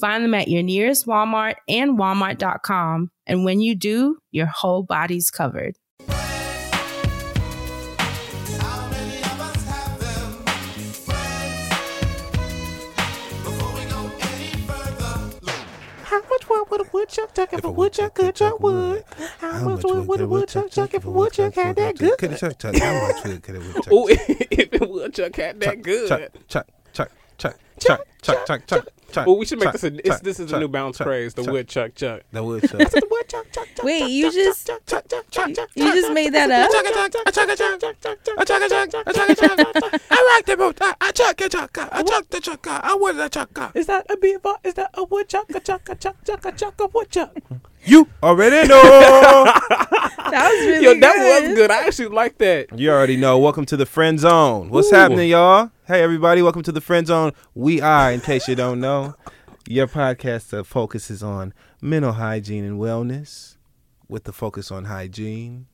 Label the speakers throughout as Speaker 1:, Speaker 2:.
Speaker 1: Find them at your nearest Walmart and walmart.com. And when you do, your whole body's covered.
Speaker 2: How many of us have them? Friends. Before we go any further,
Speaker 3: How much wood would a woodchuck chuck if a woodchuck could chuck wood? How much wood would a woodchuck chuck if a woodchuck had that good?
Speaker 4: Could have chuck chuck. How much wood could a woodchuck?
Speaker 5: Oh, if it woodchuck had that good.
Speaker 4: Chuck chuck chuck chuck chuck, chuck, chuck, chuck, chuck.
Speaker 5: Well, we should make this a it's, this is a New
Speaker 4: Balance
Speaker 5: craze. The woodchuck, chuck. Chuck.
Speaker 4: The woodchuck.
Speaker 3: That's the woodchuck, chuck. Chuck, Chuck.
Speaker 1: Wait, you just
Speaker 3: Chuck, Chuck, Chuck, Chuck.
Speaker 1: you just made that up.
Speaker 4: I like the boot. I chuck Chuck, chuck. Chuck, chuck the chuck. I wood the chuck.
Speaker 3: Is that a beaver? Is that a woodchuck? Chuck, chuck, Chuck, chuck, chuck, a chuck, a woodchuck.
Speaker 4: You already know.
Speaker 1: that was really
Speaker 5: Yo, that
Speaker 1: good.
Speaker 5: was good. I actually like that.
Speaker 4: You already know. Welcome to the friend zone. What's
Speaker 5: Ooh.
Speaker 4: happening, y'all? Hey, everybody. Welcome to the friend zone. We are, in case you don't know, your podcast that focuses on mental hygiene and wellness, with the focus on hygiene,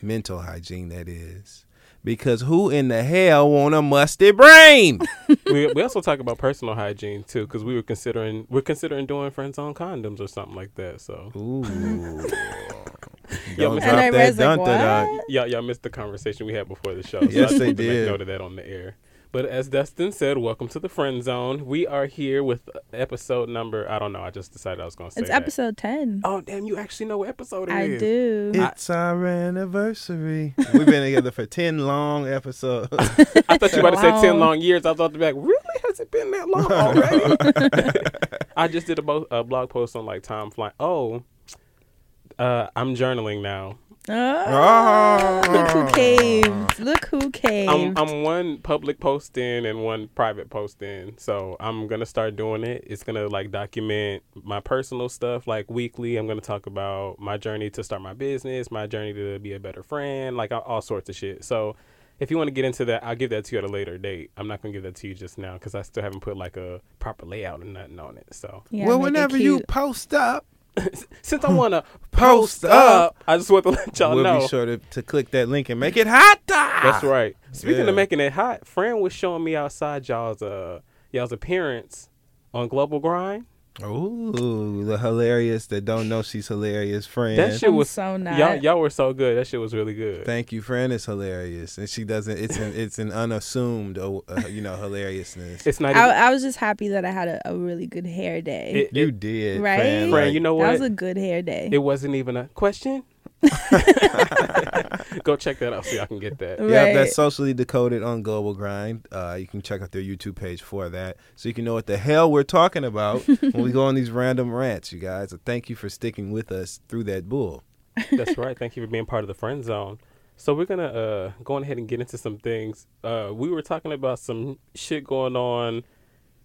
Speaker 4: mental hygiene, that is. Because who in the hell want a musty brain?
Speaker 5: we, we also talk about personal hygiene too, because we were considering we're considering doing friends on condoms or something like that. So
Speaker 4: Ooh.
Speaker 5: Yo,
Speaker 4: Don't
Speaker 5: Miss-
Speaker 4: drop
Speaker 1: And I
Speaker 4: that
Speaker 1: was like,
Speaker 4: dun-dun-dun.
Speaker 1: what?
Speaker 5: y'all y'all missed the conversation we had before the show. So
Speaker 4: Yes,
Speaker 5: I just
Speaker 4: they
Speaker 5: wanted to make
Speaker 4: did.
Speaker 5: Note of that on the air. But as Dustin said, welcome to the friend zone. We are here with episode number. I don't know. I just decided I was going to say
Speaker 1: It's
Speaker 5: that.
Speaker 1: episode 10.
Speaker 5: Oh damn! You actually know what episode it
Speaker 1: I
Speaker 5: is.
Speaker 1: do.
Speaker 4: It's our anniversary. We've been together for 10 long episodes.
Speaker 5: I thought you were about to say ten long years. I thought to be like, really? Has it been that long already? I just did a, bo- a blog post on like time flying. Oh, uh, I'm journaling now.
Speaker 1: Oh, look who caved. Look who caved.
Speaker 5: I'm, I'm one public post in and one private post in. So I'm gonna start doing it. It's gonna like document my personal stuff like weekly. I'm gonna talk about my journey to start my business, my journey to be a better friend, like all, all sorts of shit. So if you want to get into that, I'll give that to you at a later date. I'm not gonna give that to you just now because I still haven't put like a proper layout and nothing on it. So
Speaker 1: Yeah,
Speaker 4: well, whenever you post up,
Speaker 5: since I wanna
Speaker 4: Post
Speaker 5: post
Speaker 4: up,
Speaker 5: I just want to let y'all
Speaker 4: we'll
Speaker 5: know.
Speaker 4: be sure to, to click that link and make it hot.
Speaker 5: That's right. Speaking
Speaker 4: Yeah.
Speaker 5: of making it hot, Fran was showing me outside y'all's uh y'all's appearance on Global Grind.
Speaker 4: Ooh, the hilarious that don't know she's hilarious friend.
Speaker 5: That shit
Speaker 1: I'm
Speaker 5: was
Speaker 1: so nice.
Speaker 5: y'all y'all were so good. That shit was really good.
Speaker 4: Thank you, friend. Is hilarious, and she doesn't. It's an it's an unassumed, uh, uh, you know, hilariousness.
Speaker 5: it's not. Even,
Speaker 1: I, I was just happy that I had a, a really good hair day.
Speaker 5: it,
Speaker 4: you
Speaker 5: it,
Speaker 4: did,
Speaker 1: Right?
Speaker 4: Fran.
Speaker 5: Fran,
Speaker 4: like-
Speaker 5: you know what?
Speaker 1: that was a good hair day.
Speaker 5: it wasn't even a question. Go check that out so y'all can get that.
Speaker 1: Right.
Speaker 4: Yeah, that's socially decoded on Global Grind. Uh, you can check out their YouTube page for that, so you can know what the hell we're talking about when we go on these random rants, you guys. So thank you for sticking with us through that bull.
Speaker 5: That's right. Thank you for being part of the friend zone. So we're gonna uh go ahead and get into some things. Uh, we were talking about some shit going on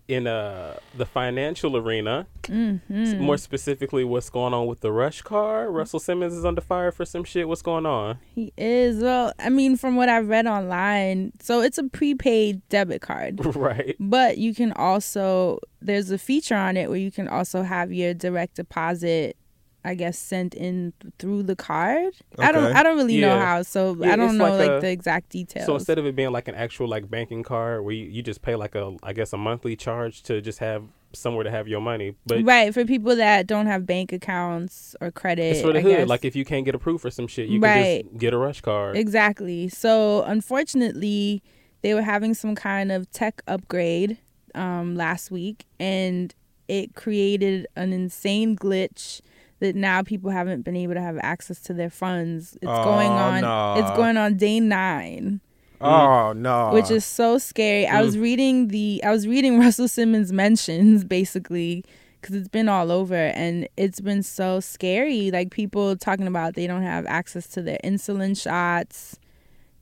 Speaker 5: in uh the financial arena. S- More specifically, what's going on with the Rush card? Russell Simmons is under fire for some shit. What's going on?
Speaker 1: He is. Well, I mean, from what I've read online, so it's a prepaid debit card.
Speaker 5: right.
Speaker 1: But you can also there's a feature on it where you can also have your direct deposit I guess sent in through the card. I don't I don't really know how, so
Speaker 5: Yeah,
Speaker 1: I don't know
Speaker 5: like
Speaker 1: like,
Speaker 5: a-
Speaker 1: the exact details.
Speaker 5: So instead of it being like an actual like banking card where you, you just pay like a I guess a monthly charge to just have somewhere to have your money, but
Speaker 1: right for people that don't have bank accounts or credit,
Speaker 5: it's for the
Speaker 1: I
Speaker 5: hood.
Speaker 1: guess.
Speaker 5: Like if you can't get approved for some shit, you
Speaker 1: Right.
Speaker 5: can just get a Rush card.
Speaker 1: Exactly. So unfortunately, they were having some kind of tech upgrade um, last week, and it created an insane glitch that now people haven't been able to have access to their funds. It's oh, going
Speaker 4: Oh,
Speaker 1: on.
Speaker 4: no.
Speaker 1: It's going on day nine,
Speaker 4: Oh no!
Speaker 1: which is so scary. I was mm. reading the. I was reading Russell Simmons mentions basically. Because it's been all over and it's been so scary. Like people talking about they don't have access to their insulin shots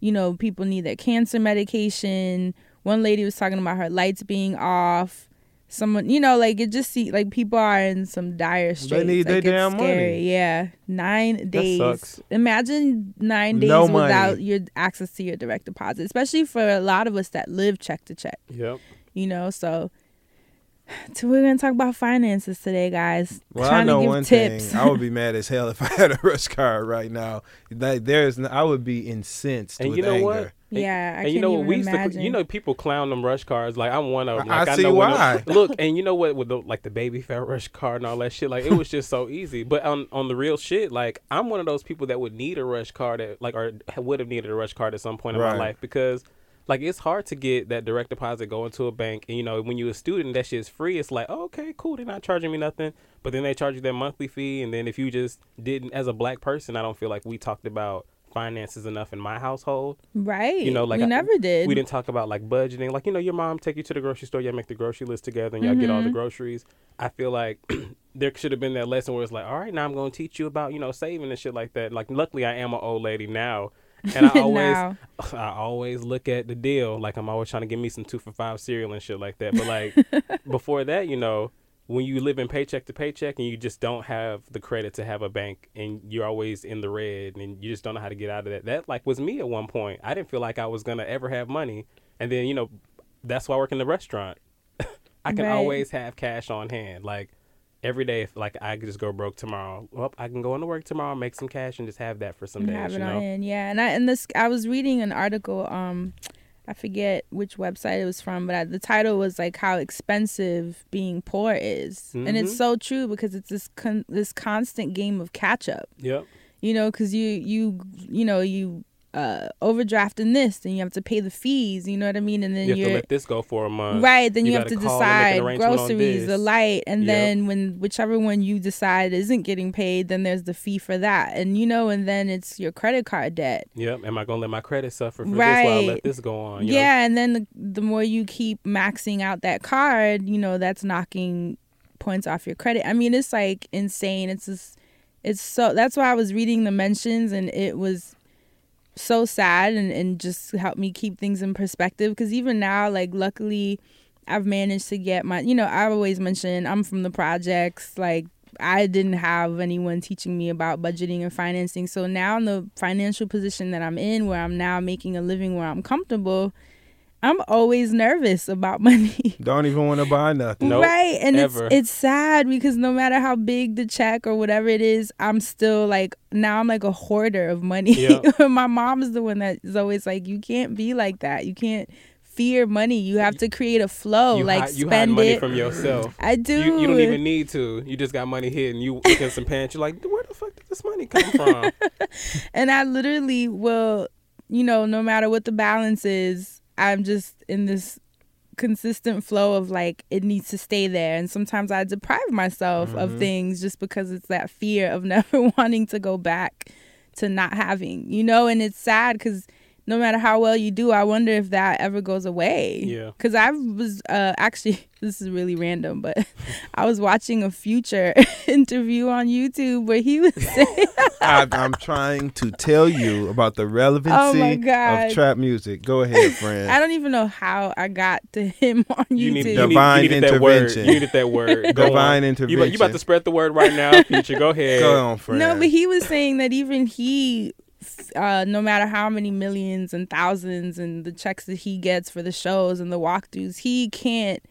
Speaker 1: you know, people need their cancer medication. One lady was talking about her lights being off.
Speaker 6: Someone you know like it just see like people are in some dire straits They
Speaker 4: need their
Speaker 6: like, it's
Speaker 4: damn money.
Speaker 6: yeah nine days
Speaker 5: sucks.
Speaker 6: imagine nine days
Speaker 4: No money.
Speaker 6: without your access to your direct deposit especially for a lot of us that live check to check
Speaker 5: Yep.
Speaker 6: you know so so we're gonna talk about finances today guys
Speaker 4: Well,
Speaker 6: trying
Speaker 4: I know
Speaker 6: to give
Speaker 4: one
Speaker 6: tips
Speaker 4: thing. I would be mad as hell if I had a rush card right now. Like there's, n- I would be incensed
Speaker 5: And
Speaker 4: with
Speaker 5: you know
Speaker 4: anger.
Speaker 5: what?
Speaker 6: yeah I
Speaker 5: and you
Speaker 6: can't
Speaker 5: know what
Speaker 6: even
Speaker 5: we used
Speaker 6: imagine.
Speaker 5: to, you know, people clown them rush cards. Like I'm one of them.
Speaker 4: I-
Speaker 5: Like
Speaker 4: I
Speaker 5: I,
Speaker 4: see
Speaker 5: know
Speaker 4: why.
Speaker 5: them- look, and you know what? With the like the Baby Phat rush card and all that shit, like it was just so easy. But on on the real shit, like I'm one of those people that would need a rush card, at, like or would have needed a rush card at some point in my life because. Like it's hard to get that direct deposit going to a bank, and you know when you're a student, that shit's free. It's like, oh, okay, cool, they're not charging me nothing, but then they charge you that monthly fee, and then if you just didn't, as a black person, I don't feel like we talked about finances enough in my household.
Speaker 6: right
Speaker 5: You know, like
Speaker 6: we
Speaker 5: I-
Speaker 6: never did
Speaker 5: We didn't talk about like budgeting. Like, you know, your mom take you to the grocery store, y'all make the grocery list together and y'all get
Speaker 6: Mm-hmm.
Speaker 5: all the groceries. I feel like there should have been that lesson where it's like, all right, now I'm going to teach you about, you know, saving and shit like that. Like, luckily I am an old lady now. And I always. I always look at the deal. Like, I'm always trying to give me some two for five cereal and shit like that. But like, before that, you know, when you live in paycheck to paycheck and you just don't have the credit to have a bank and you're always in the red and you just don't know how to get out of that. That like was me at one point. I didn't feel like I was gonna ever have money. And then, you know, that's why I work in the restaurant. I can
Speaker 6: Right.
Speaker 5: always have cash on hand. Like every day if like I could just go broke tomorrow. Well, I can go into work tomorrow, make some cash and just have that for some
Speaker 6: and
Speaker 5: days.
Speaker 6: have
Speaker 5: You
Speaker 6: it on
Speaker 5: know?
Speaker 6: hand. Yeah, and I and this I was reading an article. Um, I forget which website it was from, but I, the title was like how expensive being poor is, and it's
Speaker 5: Mhm.
Speaker 6: so true because it's this con- this constant game of catch up.
Speaker 5: Yep.
Speaker 6: You know, because you you you know you uh overdrafting this, and you have to pay the fees. You know what I mean? And then
Speaker 5: You have to let this go for a month.
Speaker 6: Right, then you,
Speaker 5: You
Speaker 6: have to
Speaker 5: gotta call and make an
Speaker 6: decide groceries, the light, and
Speaker 5: Yep.
Speaker 6: then when whichever one you decide isn't getting paid, then there's the fee for that, and you know, and then it's your credit card debt.
Speaker 5: Yep. Am I gonna let my credit suffer for this while I
Speaker 6: Right.
Speaker 5: let this go on? you know?
Speaker 6: yeah, and then the, the more you keep maxing out that card, you know, that's knocking points off your credit. I mean, it's like insane. It's just, it's so. That's why I was reading the mentions, and it was so sad, and and just helped me keep things in perspective. Because even now, like, luckily, I've managed to get my. You know, I always mention I'm from the projects, like. I didn't have anyone teaching me about budgeting and financing. So now in the financial position that I'm in where I'm now making a living where I'm comfortable, I'm always nervous about money.
Speaker 4: Don't even want to buy nothing.
Speaker 5: Nope,
Speaker 6: right. And
Speaker 5: ever.
Speaker 6: it's it's sad because no matter how big the check or whatever it is, I'm still like now I'm like a hoarder of money.
Speaker 5: Yeah.
Speaker 6: My mom is the one that is always like, You can't be like that. You can't fear money. You have to create a flow.
Speaker 5: you
Speaker 6: like
Speaker 5: hide, you hide
Speaker 6: spend
Speaker 5: money
Speaker 6: it.
Speaker 5: from yourself.
Speaker 6: I do.
Speaker 5: You, you don't even need to. You just got money hidden. You look in some pants. You're like, where the fuck did this money come from?
Speaker 6: and I literally will, you know, no matter what the balance is, I'm just in this consistent flow of like it needs to stay there. And sometimes I deprive myself of things just because it's that fear of never wanting to go back to not having, you know, and it's sad because no matter how well you do, I wonder if that ever goes away.
Speaker 5: Yeah.
Speaker 6: Because I was uh, actually, this is really random, but I was watching a future interview on YouTube where he was saying,
Speaker 4: I, I'm trying to tell you about the relevancy
Speaker 6: Oh God.
Speaker 4: of trap music. Go ahead, friend.
Speaker 6: I don't even know how I got to him on YouTube.
Speaker 5: You need, you need,
Speaker 4: Divine
Speaker 5: you needed that word.
Speaker 4: intervention.
Speaker 5: You needed that word. Go
Speaker 4: Divine
Speaker 5: on.
Speaker 4: intervention.
Speaker 5: You, about- you about to spread the word right now, future. Go ahead.
Speaker 4: Go on, friend.
Speaker 6: no, but he was saying that even he, uh, no matter how many millions and thousands and the checks that he gets for the shows and the walkthroughs, he can't.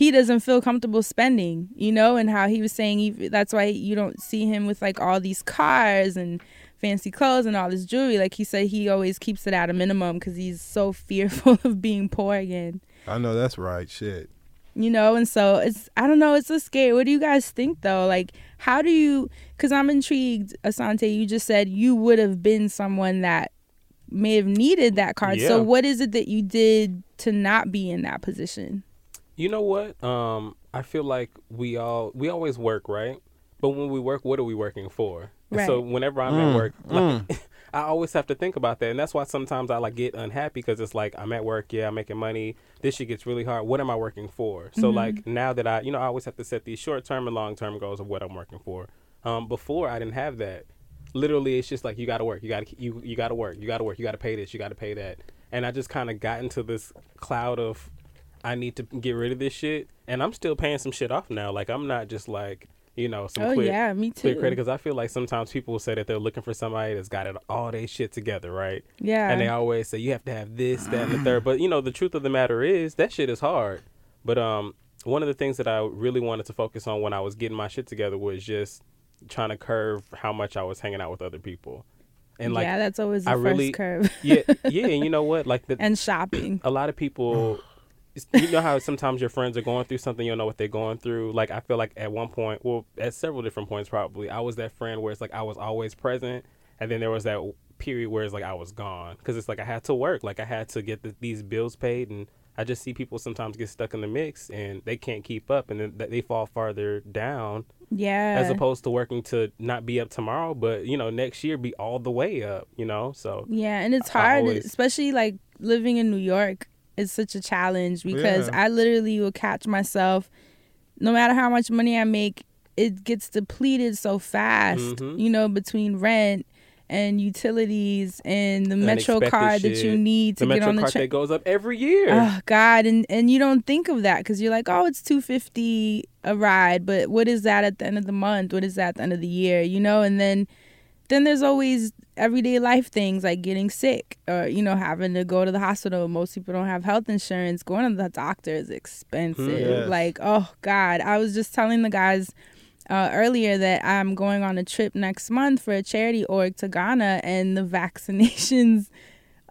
Speaker 6: He doesn't feel comfortable spending, you know, and how he was saying he, that's why you don't see him with like all these cars and fancy clothes and all this jewelry. Like he said, he always keeps it at a minimum because he's so fearful of being poor again.
Speaker 4: I know that's right. Shit.
Speaker 6: you know and so it's i don't know it's so scary what do you guys think though like how do you because i'm intrigued asante you just said you would have been someone that may have needed that card so what is it that you did to not be in that position
Speaker 5: You know what? Um, I feel like we all we always work, right? But when we work, what are we working for? And So whenever I'm at work, like, I always have to think about that, and that's why sometimes I like get unhappy because it's like I'm at work, yeah, I'm making money. This shit gets really hard. What am I working for? So like now that I, you know, I always have to set these short term and long term goals of what I'm working for. Um, before I didn't have that. Literally, it's just like you got to work, you got to you you got to work, you got to work, you got to pay this, you got to pay that, and I just kind of got into this cloud of I need to get rid of this shit, and I'm still paying some shit off now. Like I'm not just like you know some
Speaker 6: Oh
Speaker 5: clear,
Speaker 6: yeah, me too.
Speaker 5: credit because I feel like sometimes people will say that they're looking for somebody that's got it all they shit together, right?
Speaker 6: Yeah.
Speaker 5: And they always say you have to have this, that, and the third. But you know, the truth of the matter is that shit is hard. But um, one of the things that I really wanted to focus on when I was getting my shit together was just trying to curve how much I was hanging out with other people. And like,
Speaker 6: yeah, that's always the
Speaker 5: I
Speaker 6: first
Speaker 5: really-
Speaker 6: curve.
Speaker 5: yeah, yeah, and you know what? Like the
Speaker 6: and shopping.
Speaker 5: a lot of people you know how sometimes your friends are going through something you don't know what they're going through? Like i feel like at one point well at several different points probably i was that friend where it's like i was always present and then there was that period where it's like i was gone. Because it's like i had to work. Like i had to get the, these bills paid and i just see people sometimes get stuck in the mix and they can't keep up and then they fall farther down
Speaker 6: Yeah.
Speaker 5: as opposed to working to not be up tomorrow but you know next year be all the way up you know? So
Speaker 6: Yeah, and it's hard,
Speaker 5: always-
Speaker 6: especially like living in New York is such a challenge because
Speaker 4: Yeah.
Speaker 6: I literally will catch myself no matter how much money I make, it gets depleted so fast,
Speaker 5: Mhm.
Speaker 6: you know, between rent and utilities and the Metro card that you need to
Speaker 5: the
Speaker 6: get
Speaker 5: metro
Speaker 6: on the train.
Speaker 5: that goes up every year
Speaker 6: Oh God, and and you don't think of that because you're like, oh, it's two fifty a ride, but what is that at the end of the month? What is that at the end of the year? You know, and then then there's always everyday life things like getting sick or you know having to go to the hospital. Most people don't have health insurance. Going to the doctor is expensive.
Speaker 4: Yes.
Speaker 6: Like, oh God, I was just telling the guys. Uh, earlier that I'm going on a trip next month for a charity org to Ghana and the vaccinations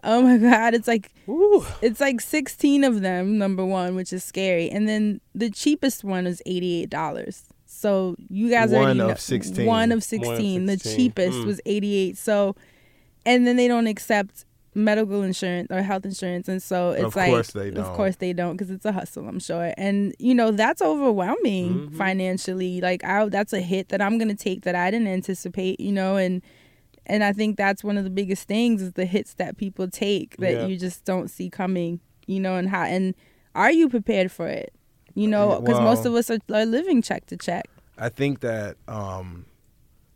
Speaker 6: oh my god it's like
Speaker 5: Woo.
Speaker 6: it's like 16 of them number one which is scary and then the cheapest one is $88 so you guys
Speaker 4: One
Speaker 6: already
Speaker 4: of
Speaker 6: know,
Speaker 4: 16.
Speaker 6: one of 16 the
Speaker 5: 16.
Speaker 6: cheapest
Speaker 5: Mm.
Speaker 6: was 88 so and then they don't accept medical insurance or health insurance and so it's
Speaker 4: Of
Speaker 6: like
Speaker 4: course they
Speaker 6: of
Speaker 4: don't.
Speaker 6: course they don't because it's a hustle i'm sure and you know that's overwhelming
Speaker 5: Mhm.
Speaker 6: financially like I, that's a hit that i'm gonna take that i didn't anticipate you know and and i think that's one of the biggest things is the hits that people take that
Speaker 5: Yeah.
Speaker 6: you just don't see coming you know and how and are you prepared for it you know because most of us are, are living check to check
Speaker 4: I think that um,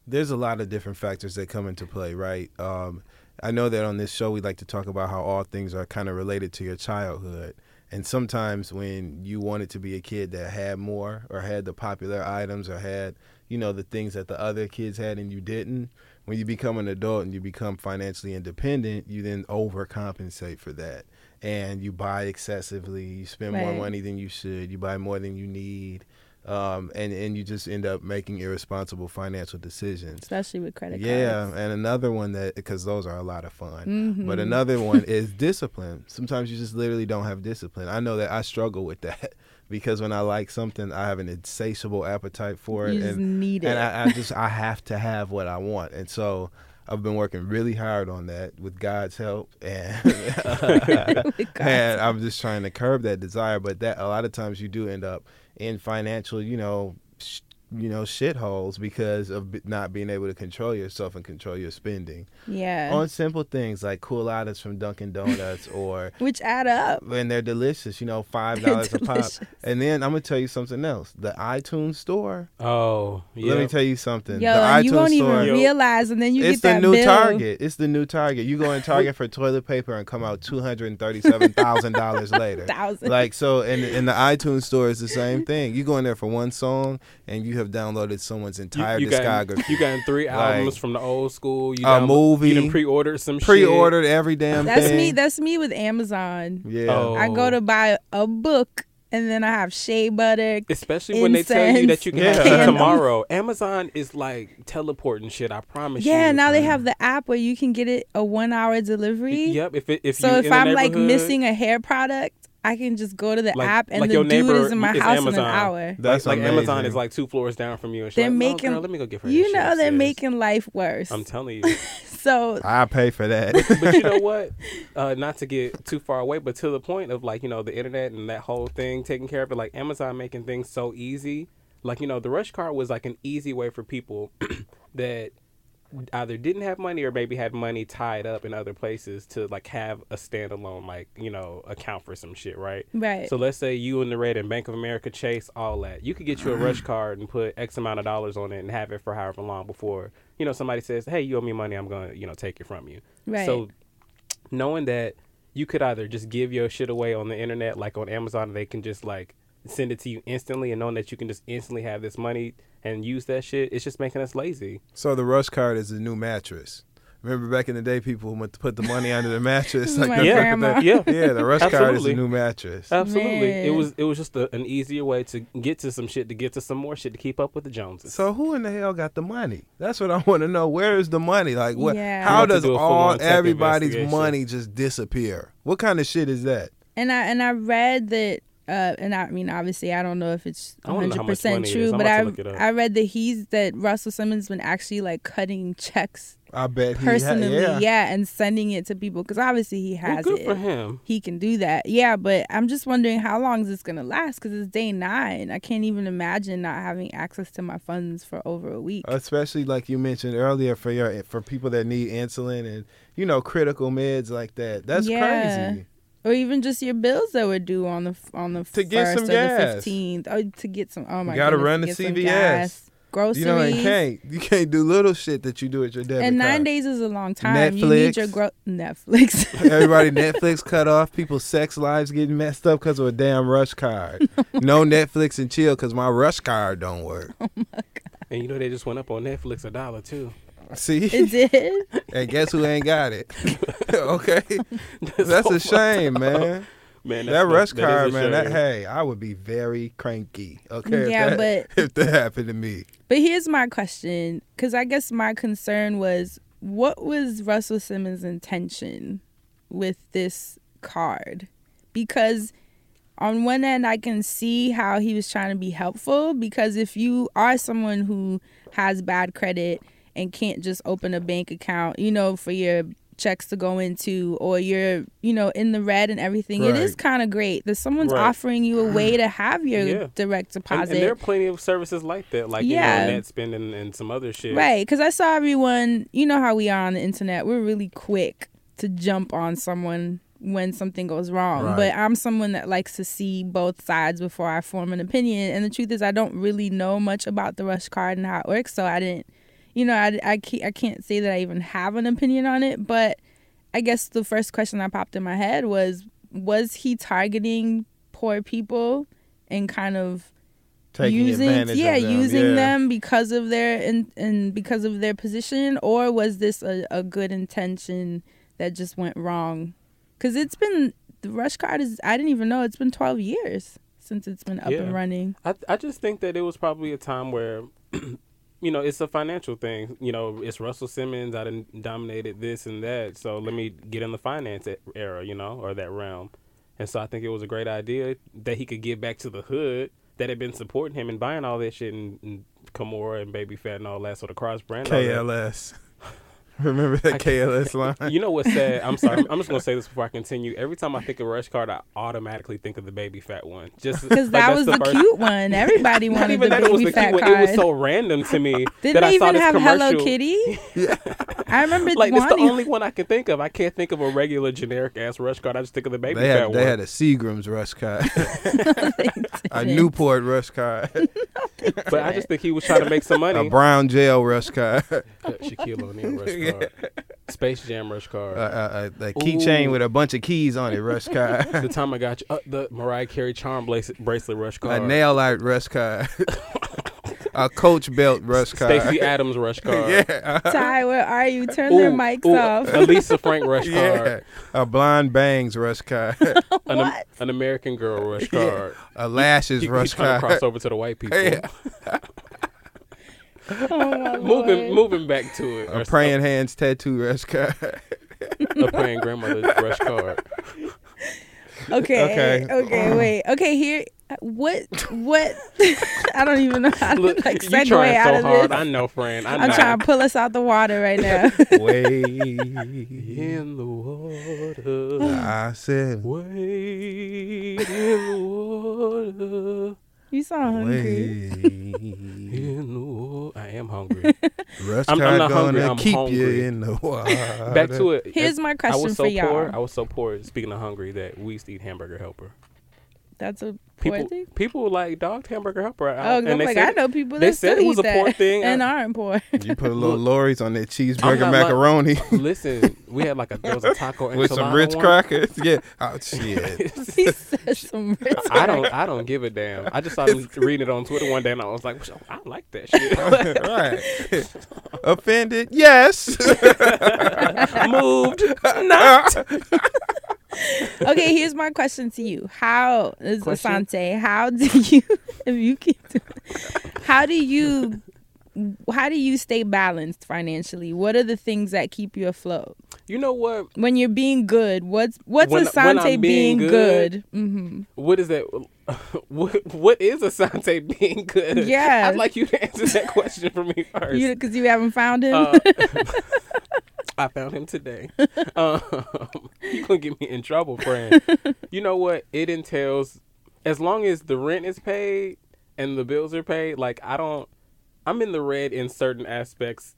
Speaker 4: there's a lot of different factors that come into play, right? Um, I know that on this show we like to talk about how all things are kind of related to your childhood. And sometimes when you wanted to be a kid that had more or had the popular items or had, you know, the things that the other kids had and you didn't, when you become an adult and you become financially independent, you then overcompensate for that. And you buy excessively, you spend more money than you should, you buy more than you need. Um, and, and you just end up making irresponsible financial decisions.
Speaker 6: especially with credit
Speaker 4: Yeah,
Speaker 6: cards Yeah,
Speaker 4: and another one that because those are a lot of fun.
Speaker 6: Mhm.
Speaker 4: But another one is discipline. Sometimes you just literally don't have discipline. I know that I struggle with that because when I like something, I have an insatiable appetite for it,
Speaker 6: you just
Speaker 4: and
Speaker 6: need it
Speaker 4: and I, I just I have to have what I want, and so I've been working really hard on that with God's help, and and I'm just trying to curb that desire. But that a lot of times you do end up in financial, you know, sh- you know, shitholes because of not being able to control yourself and control your spending
Speaker 6: yeah
Speaker 4: on simple things like cool items from Dunkin' Donuts or
Speaker 6: which add up
Speaker 4: and they're delicious, you know, five dollars a pop. And then I'm gonna tell you something else. The iTunes store.
Speaker 5: Oh, yeah.
Speaker 4: Let me tell you something.
Speaker 6: Yo,
Speaker 4: the
Speaker 6: and you won't
Speaker 4: store.
Speaker 6: even realize, and then you
Speaker 4: it's
Speaker 6: get
Speaker 4: the
Speaker 6: that
Speaker 4: new
Speaker 6: bill.
Speaker 4: Target. It's the new Target. You go in Target for toilet paper and come out two hundred and thirty-seven thousand dollars later.
Speaker 6: Thousand.
Speaker 4: Like so, in in the iTunes store is the same thing. You go in there for one song and you have downloaded someone's entire
Speaker 5: you got
Speaker 4: discography.
Speaker 5: you got three
Speaker 4: Like,
Speaker 5: albums from the old school. You
Speaker 4: a
Speaker 5: download-
Speaker 4: movie,
Speaker 5: You done pre-ordered some
Speaker 4: pre-ordered every damn
Speaker 6: That's
Speaker 4: thing.
Speaker 6: me. That's me with Amazon.
Speaker 4: yeah.
Speaker 5: Oh.
Speaker 6: I go to oh. buy a book, and then I have shea butter.
Speaker 5: Especially when they tell you that you can have it tomorrow. Amazon is like teleporting shit. I promise you.
Speaker 6: Yeah, now they have the app where you can get it a one-hour delivery.
Speaker 5: Yep. If it, if
Speaker 6: So
Speaker 5: you
Speaker 6: if
Speaker 5: in
Speaker 6: I'm like missing a hair product, I can just go to the
Speaker 5: Like-
Speaker 6: app and
Speaker 5: like
Speaker 6: the
Speaker 5: your
Speaker 6: dude is in my
Speaker 5: is
Speaker 6: house
Speaker 5: Amazon.
Speaker 6: in an hour.
Speaker 4: That's
Speaker 5: like, like Amazon is like two floors down from you. And she's
Speaker 6: They're
Speaker 5: like,
Speaker 6: making-
Speaker 5: oh, girl, let me go get her.
Speaker 6: You
Speaker 5: this
Speaker 6: know they're
Speaker 5: upstairs."
Speaker 6: making life worse.
Speaker 5: I'm telling you.
Speaker 6: so
Speaker 4: I pay for that.
Speaker 5: but you know what? Uh, not to get too far away, but to the point of like you know the internet and that whole thing taking care of it, like Amazon making things so easy. Like you know, the rush card was like an easy way for people that either didn't have money or maybe had money tied up in other places to like have a standalone like you know account for some shit, right?
Speaker 6: right.
Speaker 5: So let's say you and the Red and Bank of America, Chase, all that. You could get you a rush mm. card and put X amount of dollars on it and have it for however long before you know somebody says, "Hey, you owe me money. I'm gonna you know take it from you."
Speaker 6: Right.
Speaker 5: So knowing that you could either just give your shit away on the internet, like on Amazon, they can just like send it to you instantly, and knowing that you can just instantly have this money and use that shit, it's just making us lazy.
Speaker 4: So the rush card is a new mattress. Remember back in the day, people would put the money under the mattress.
Speaker 6: My
Speaker 4: the-
Speaker 5: Yeah.
Speaker 6: grandma.
Speaker 5: Yeah,
Speaker 4: yeah, the rush card is a new mattress.
Speaker 5: absolutely. It was it was just a, an easier way to get to some shit, to get to some more shit, to keep up with the Joneses.
Speaker 4: So who in the hell got the money? That's what I want to know. Where is the money? Like what?
Speaker 6: Yeah.
Speaker 4: How does
Speaker 5: do
Speaker 4: all everybody's money just disappear? What kind of shit is that?
Speaker 6: And I and I read that uh and I mean obviously I don't know if it's
Speaker 5: I wanna know how much
Speaker 6: 100% true but I
Speaker 5: to look it up.
Speaker 6: I read that he's that Russell Simmons been actually like cutting checks
Speaker 4: I bet he
Speaker 6: personally
Speaker 4: Ha- yeah.
Speaker 6: yeah. and sending it to people cuz obviously he
Speaker 5: well,
Speaker 6: has
Speaker 5: good
Speaker 6: it.
Speaker 5: for him.
Speaker 6: He can do that. Yeah, but I'm just wondering how long is this going to last cuz it's day 9. I can't even imagine not having access to my funds for over a week.
Speaker 4: Especially like you mentioned earlier for your for people that need insulin and you know critical meds like that. That's
Speaker 6: Yeah.
Speaker 4: crazy.
Speaker 6: Or even just your bills that were due on the on the
Speaker 4: To get
Speaker 6: first
Speaker 4: some
Speaker 6: or
Speaker 4: gas.
Speaker 6: the fifteenth. Oh, to get some. Oh my! God.
Speaker 4: You gotta
Speaker 6: goodness,
Speaker 4: run to
Speaker 6: get some
Speaker 4: CVS.
Speaker 6: gas, groceries.
Speaker 4: You know, and can't you can't do little shit that you do at your debit
Speaker 6: and nine
Speaker 4: card.
Speaker 6: days is a long time. You need your gro- Netflix.
Speaker 4: Everybody Netflix cut off. People's sex lives getting messed up because of a damn rush card. Oh no Netflix and chill because my rush card don't work.
Speaker 5: Oh and you know they just went up on Netflix a dollar too.
Speaker 4: See,
Speaker 6: it did.
Speaker 4: and guess who ain't got it? okay, that's a shame, man.
Speaker 5: Man,
Speaker 4: that rush
Speaker 5: that a
Speaker 4: card, man. That hey, I would be very cranky. Okay,
Speaker 6: Yeah,
Speaker 4: if that, if that happened to me,
Speaker 6: But here's my question, because I guess my concern was, what was Russell Simmons' intention with this card? Because on one end, I can see how he was trying to be helpful. Because if you are someone who has bad credit and can't just open a bank account, you know, for your checks to go into, or you're, you know, in the red and everything, it is kind of great that someone's
Speaker 5: Right.
Speaker 6: offering you a way to have your
Speaker 5: Yeah.
Speaker 6: direct
Speaker 5: And,
Speaker 6: deposit.
Speaker 5: and there are plenty of services like that, like
Speaker 6: Yeah.
Speaker 5: you know, net spending and some other shit.
Speaker 6: Right, because I saw everyone. You know how we are on the internet. We're really quick to jump on someone when something goes wrong.
Speaker 4: Right.
Speaker 6: But I'm someone that likes to see both sides before I form an opinion. And the truth is, I don't really know much about the rush card and how it works. So I didn't, you know, I, I, can't, I can't say that I even have an opinion on it. But I guess the first question that popped in my head was was he targeting poor people and kind of
Speaker 4: taking
Speaker 6: using
Speaker 4: advantage
Speaker 6: yeah
Speaker 4: of them.
Speaker 6: using
Speaker 4: yeah.
Speaker 6: them because of their and and because of their position or was this a, a good intention that just went wrong because it's been the rush card is i didn't even know it's been 12 years since it's been up
Speaker 5: Yeah.
Speaker 6: and running
Speaker 5: I I just think that it was probably a time where, you know, it's a financial thing. You know, it's Russell Simmons. I dominated this and that, so let me get in the finance era, you know, or that realm. And so I think it was a great idea that he could give back to the hood that had been supporting him and buying all that shit and, and Kimora and Baby Phat and all that sort of cross brand.
Speaker 4: KLS. Remember that KLS line?
Speaker 5: You know what's sad? I'm sorry. I'm just gonna say this before I continue. Every time I think of Rush Card, I automatically think of the Baby Phat one. Just
Speaker 6: because
Speaker 5: like,
Speaker 6: that was the,
Speaker 5: first-
Speaker 6: cute one everybody
Speaker 5: Not
Speaker 6: wanted
Speaker 5: even
Speaker 6: the
Speaker 5: that it was
Speaker 6: baby
Speaker 5: the
Speaker 6: fat
Speaker 5: cute one.
Speaker 6: card
Speaker 5: It was so random to me
Speaker 6: didn't
Speaker 5: that I
Speaker 6: they
Speaker 5: saw
Speaker 6: even
Speaker 5: this
Speaker 6: have
Speaker 5: commercial.
Speaker 6: hello kitty i remember
Speaker 5: Like it's the only one I can think of. I can't think of a regular generic ass rush card. I just think of the baby
Speaker 4: They
Speaker 5: fat
Speaker 4: had
Speaker 5: one.
Speaker 4: they had a Seagram's rush card, a. Newport rush card,
Speaker 5: but I just think he was trying to make some money.
Speaker 4: a Brown Jail rush card,
Speaker 5: Shaquille O'Neal rush card, Space Jam rush card.
Speaker 4: a, a, a, a keychain with a bunch of keys on it rush card,
Speaker 5: the time I got you, uh, the Mariah Carey charm bracelet, bracelet rush card.
Speaker 4: a nail art rush card, a Coach belt rush card.
Speaker 5: Stacy Adams rush card.
Speaker 4: yeah,
Speaker 6: ty where are you turn their
Speaker 5: Ooh,
Speaker 6: mics
Speaker 5: ooh,
Speaker 6: off
Speaker 5: a Lisa Frank rush
Speaker 4: yeah,
Speaker 5: card.
Speaker 4: a blonde bangs rush card,
Speaker 5: An, Am-
Speaker 6: What?
Speaker 5: an American Girl rush
Speaker 4: Yeah.
Speaker 5: card.
Speaker 4: a lashes
Speaker 5: He,
Speaker 4: rush
Speaker 5: trying to
Speaker 4: card.
Speaker 5: cross over to the white people.
Speaker 4: Yeah.
Speaker 6: Oh
Speaker 5: moving
Speaker 6: Lord.
Speaker 5: moving back to it.
Speaker 4: A
Speaker 5: Or
Speaker 4: praying hands tattoo rush card.
Speaker 5: a praying grandmother rush card.
Speaker 6: Okay.
Speaker 4: Okay.
Speaker 6: Okay. Wait. Okay. Here. What? What? I don't even know how to
Speaker 5: Look,
Speaker 6: like
Speaker 5: you
Speaker 6: segue
Speaker 5: trying
Speaker 6: out
Speaker 5: so
Speaker 6: of
Speaker 5: hard.
Speaker 6: this.
Speaker 5: I know, friend. I
Speaker 6: I'm
Speaker 5: know.
Speaker 6: trying to pull us out the water right now.
Speaker 4: Way,
Speaker 5: in the water.
Speaker 4: I said,
Speaker 5: Wade in the water.
Speaker 6: You sound hungry.
Speaker 4: way.
Speaker 5: In the water. I am hungry.
Speaker 4: Rush
Speaker 5: I'm- I'm not hungry,
Speaker 4: gonna
Speaker 5: I'm
Speaker 4: keep you
Speaker 5: hungry.
Speaker 4: in the water.
Speaker 5: Back to it.
Speaker 6: Here's my
Speaker 5: I
Speaker 6: question
Speaker 5: was so
Speaker 6: for y'all.
Speaker 5: poor. I was so poor. Speaking of hungry, that we used to eat hamburger helper.
Speaker 6: That's a poor
Speaker 5: People
Speaker 6: thing.
Speaker 5: people like dogged hamburger helper out.
Speaker 6: Oh,
Speaker 5: and
Speaker 6: I'm
Speaker 5: they
Speaker 6: like,
Speaker 5: said,
Speaker 6: I know people
Speaker 5: they
Speaker 6: that
Speaker 5: said
Speaker 6: still
Speaker 5: it was
Speaker 6: eat
Speaker 5: a poor
Speaker 6: that
Speaker 5: thing.
Speaker 6: and
Speaker 5: I-
Speaker 6: aren't poor.
Speaker 4: You put a little Lawry's on that cheeseburger
Speaker 5: not like-
Speaker 4: macaroni
Speaker 5: Listen, we had like a there was a taco
Speaker 4: with some
Speaker 5: enchilada
Speaker 4: Ritz
Speaker 5: one.
Speaker 4: crackers. Yeah. Oh shit.
Speaker 6: he said some rich.
Speaker 5: I don't I don't give a damn. I just started reading it on Twitter one day and I was like, I like that shit.
Speaker 4: right. Offended? Yes.
Speaker 5: Moved. Not.
Speaker 6: okay, here's my question to you. How is
Speaker 5: Question?
Speaker 6: Asante? How do you if you keep doing how do you how do you stay balanced financially? What are the things that keep you afloat?
Speaker 5: You know what?
Speaker 6: When you're being good, what's what's
Speaker 5: When- when
Speaker 6: Asante
Speaker 5: I'm
Speaker 6: being,
Speaker 5: being
Speaker 6: good? hmm
Speaker 5: What is that? What what is Asante being good?
Speaker 6: Yeah.
Speaker 5: I'd like you to answer that question for me first.
Speaker 6: You because you haven't found him.
Speaker 5: Uh, I found him today. Um, you gonna get me in trouble, friend. You know what? It entails as long as the rent is paid and the bills are paid. Like I don't, I'm in the red in certain aspects,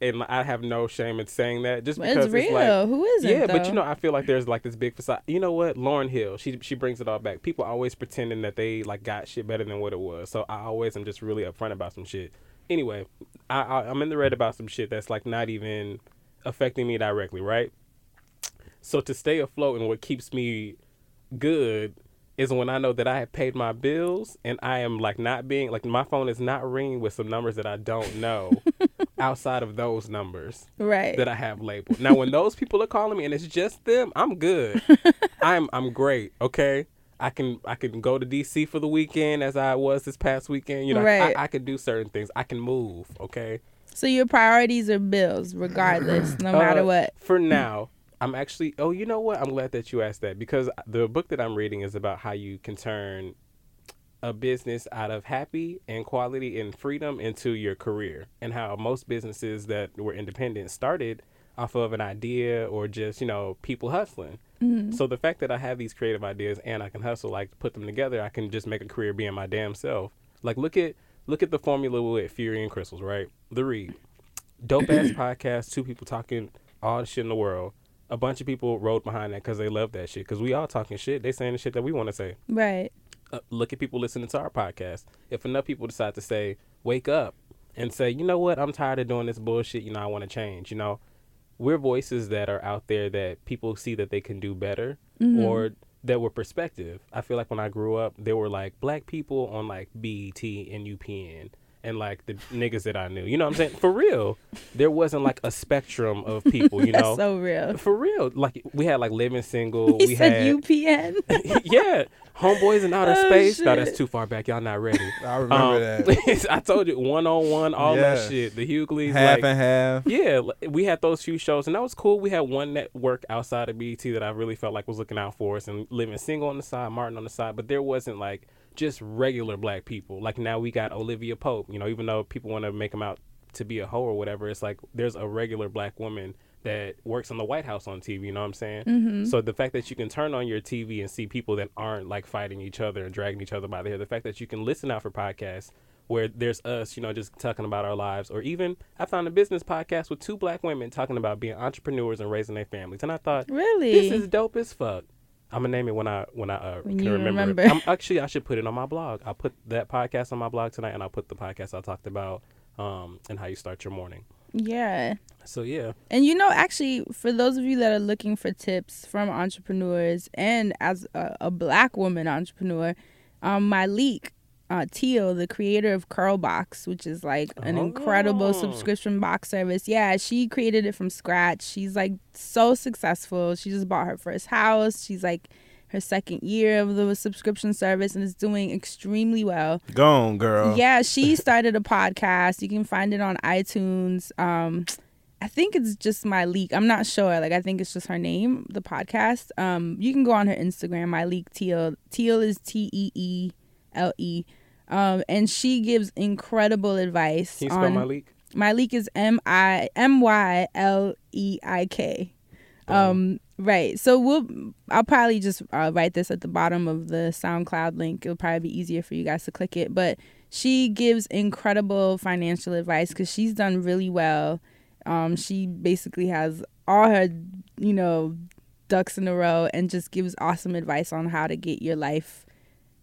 Speaker 5: and I have no shame in saying that. Just because
Speaker 6: it's real.
Speaker 5: like,
Speaker 6: Who isn't?
Speaker 5: yeah, but you know, I feel like there's like this big facade. You know what? Lauryn Hill, she she brings it all back. People always pretending that they like got shit better than what it was. So I always am just really upfront about some shit. Anyway, I, I I'm in the red about some shit that's like not even affecting me directly, right? So to stay afloat and what keeps me good is when I know that I have paid my bills and I am like not being like my phone is not ringing with some numbers that I don't know outside of those numbers
Speaker 6: right.
Speaker 5: that I have labeled. Now, when those people are calling me and it's just them, I'm good. I'm I'm great. Okay, I can I can go to DC for the weekend as I was this past weekend. You know,
Speaker 6: Right.
Speaker 5: I, I can do certain things. I can move. Okay,
Speaker 6: so your priorities are bills, regardless, no matter
Speaker 5: Uh,
Speaker 6: what.
Speaker 5: For now, I'm actually. Oh, you know what? I'm glad that you asked that because the book that I'm reading is about how you can turn a business out of happy and quality and freedom into your career, and how most businesses that were independent started off of an idea or just you know people hustling. So the fact that I have these creative ideas and I can hustle, like put them together, I can just make a career being my damn self. Like look at look at the formula with Fury and Crissle's, right? The Read dope ass podcast, two people talking all the shit in the world. A bunch of people rode behind that because they love that shit. Because we all talking shit. They saying the shit that we want to say.
Speaker 6: Right.
Speaker 5: Uh, look at people listening to our podcast. If enough people decide to say, wake up and say, you know what, I'm tired of doing this bullshit. You know, I want to change. You know, we're voices that are out there that people see that they can do better or that were perspective. I feel like when I grew up, there were like black people on like BET and UPN and like the niggas that I knew. You know what I'm saying? For real. There wasn't like a spectrum of people, you
Speaker 6: That's
Speaker 5: know?
Speaker 6: so real.
Speaker 5: For real. Like we had like living single.
Speaker 6: He
Speaker 5: we
Speaker 6: said
Speaker 5: had
Speaker 6: UPN.
Speaker 5: yeah, homeboys in outer
Speaker 6: Oh,
Speaker 5: space. No, that's too far back. Y'all not ready.
Speaker 4: I remember um,
Speaker 5: that. I told you one on one, all
Speaker 4: Yeah.
Speaker 5: that shit. The Hughleys,
Speaker 4: Half
Speaker 5: like,
Speaker 4: and half.
Speaker 5: yeah, we had those few shows, and that was cool. We had one network outside of BET that I really felt like was looking out for us, and living single on the side, Martin on the side. But there wasn't like just regular black people. Like now we got Olivia Pope. You know, even though people want to make him out to be a hoe or whatever, it's like there's a regular black woman that works in the White House on TV. You know what I'm saying? Mm-hmm. So the fact that you can turn on your TV and see people that aren't like fighting each other and dragging each other by the hair, the fact that you can listen out for podcasts where there's us, you know, just talking about our lives, or even I found a business podcast with two black women talking about being entrepreneurs and raising their families, and I thought
Speaker 6: really?
Speaker 5: this is dope as fuck. I'm gonna name it when I when I uh,
Speaker 6: When
Speaker 5: can remember.
Speaker 6: remember.
Speaker 5: I'm, actually, I should put it on my blog. I'll put that podcast on my blog tonight, and I'll put the podcast I talked about um, and how you start your morning.
Speaker 6: yeah.
Speaker 5: So yeah,
Speaker 6: And you know, actually, for those of you that are looking for tips from entrepreneurs and as a, a black woman entrepreneur, um, Myleik, uh, Teal, the creator of Curlbox, which is like an incredible
Speaker 5: Oh.
Speaker 6: subscription box service. Yeah, she created it from scratch. She's like so successful. She just bought her first house. She's like her second year of the subscription service and is doing extremely well.
Speaker 4: Go on, girl.
Speaker 6: Yeah, she started a podcast. You can find it on iTunes. Um, I think it's just Myleik. I'm not sure. Like I think it's just her name, the podcast. Um, you can go on her Instagram, Myleik Teal. Teal is T E E L E. Um, and she gives incredible advice.
Speaker 5: can you spell
Speaker 6: on,
Speaker 5: Myleik?
Speaker 6: my leak is M I M Y L E I K. Um, right. So we'll. I'll probably just uh, write this at the bottom of the SoundCloud link. It'll probably be easier for you guys to click it. But she gives incredible financial advice because she's done really well. Um, she basically has all her, you know, ducks in a row and just gives awesome advice on how to get your life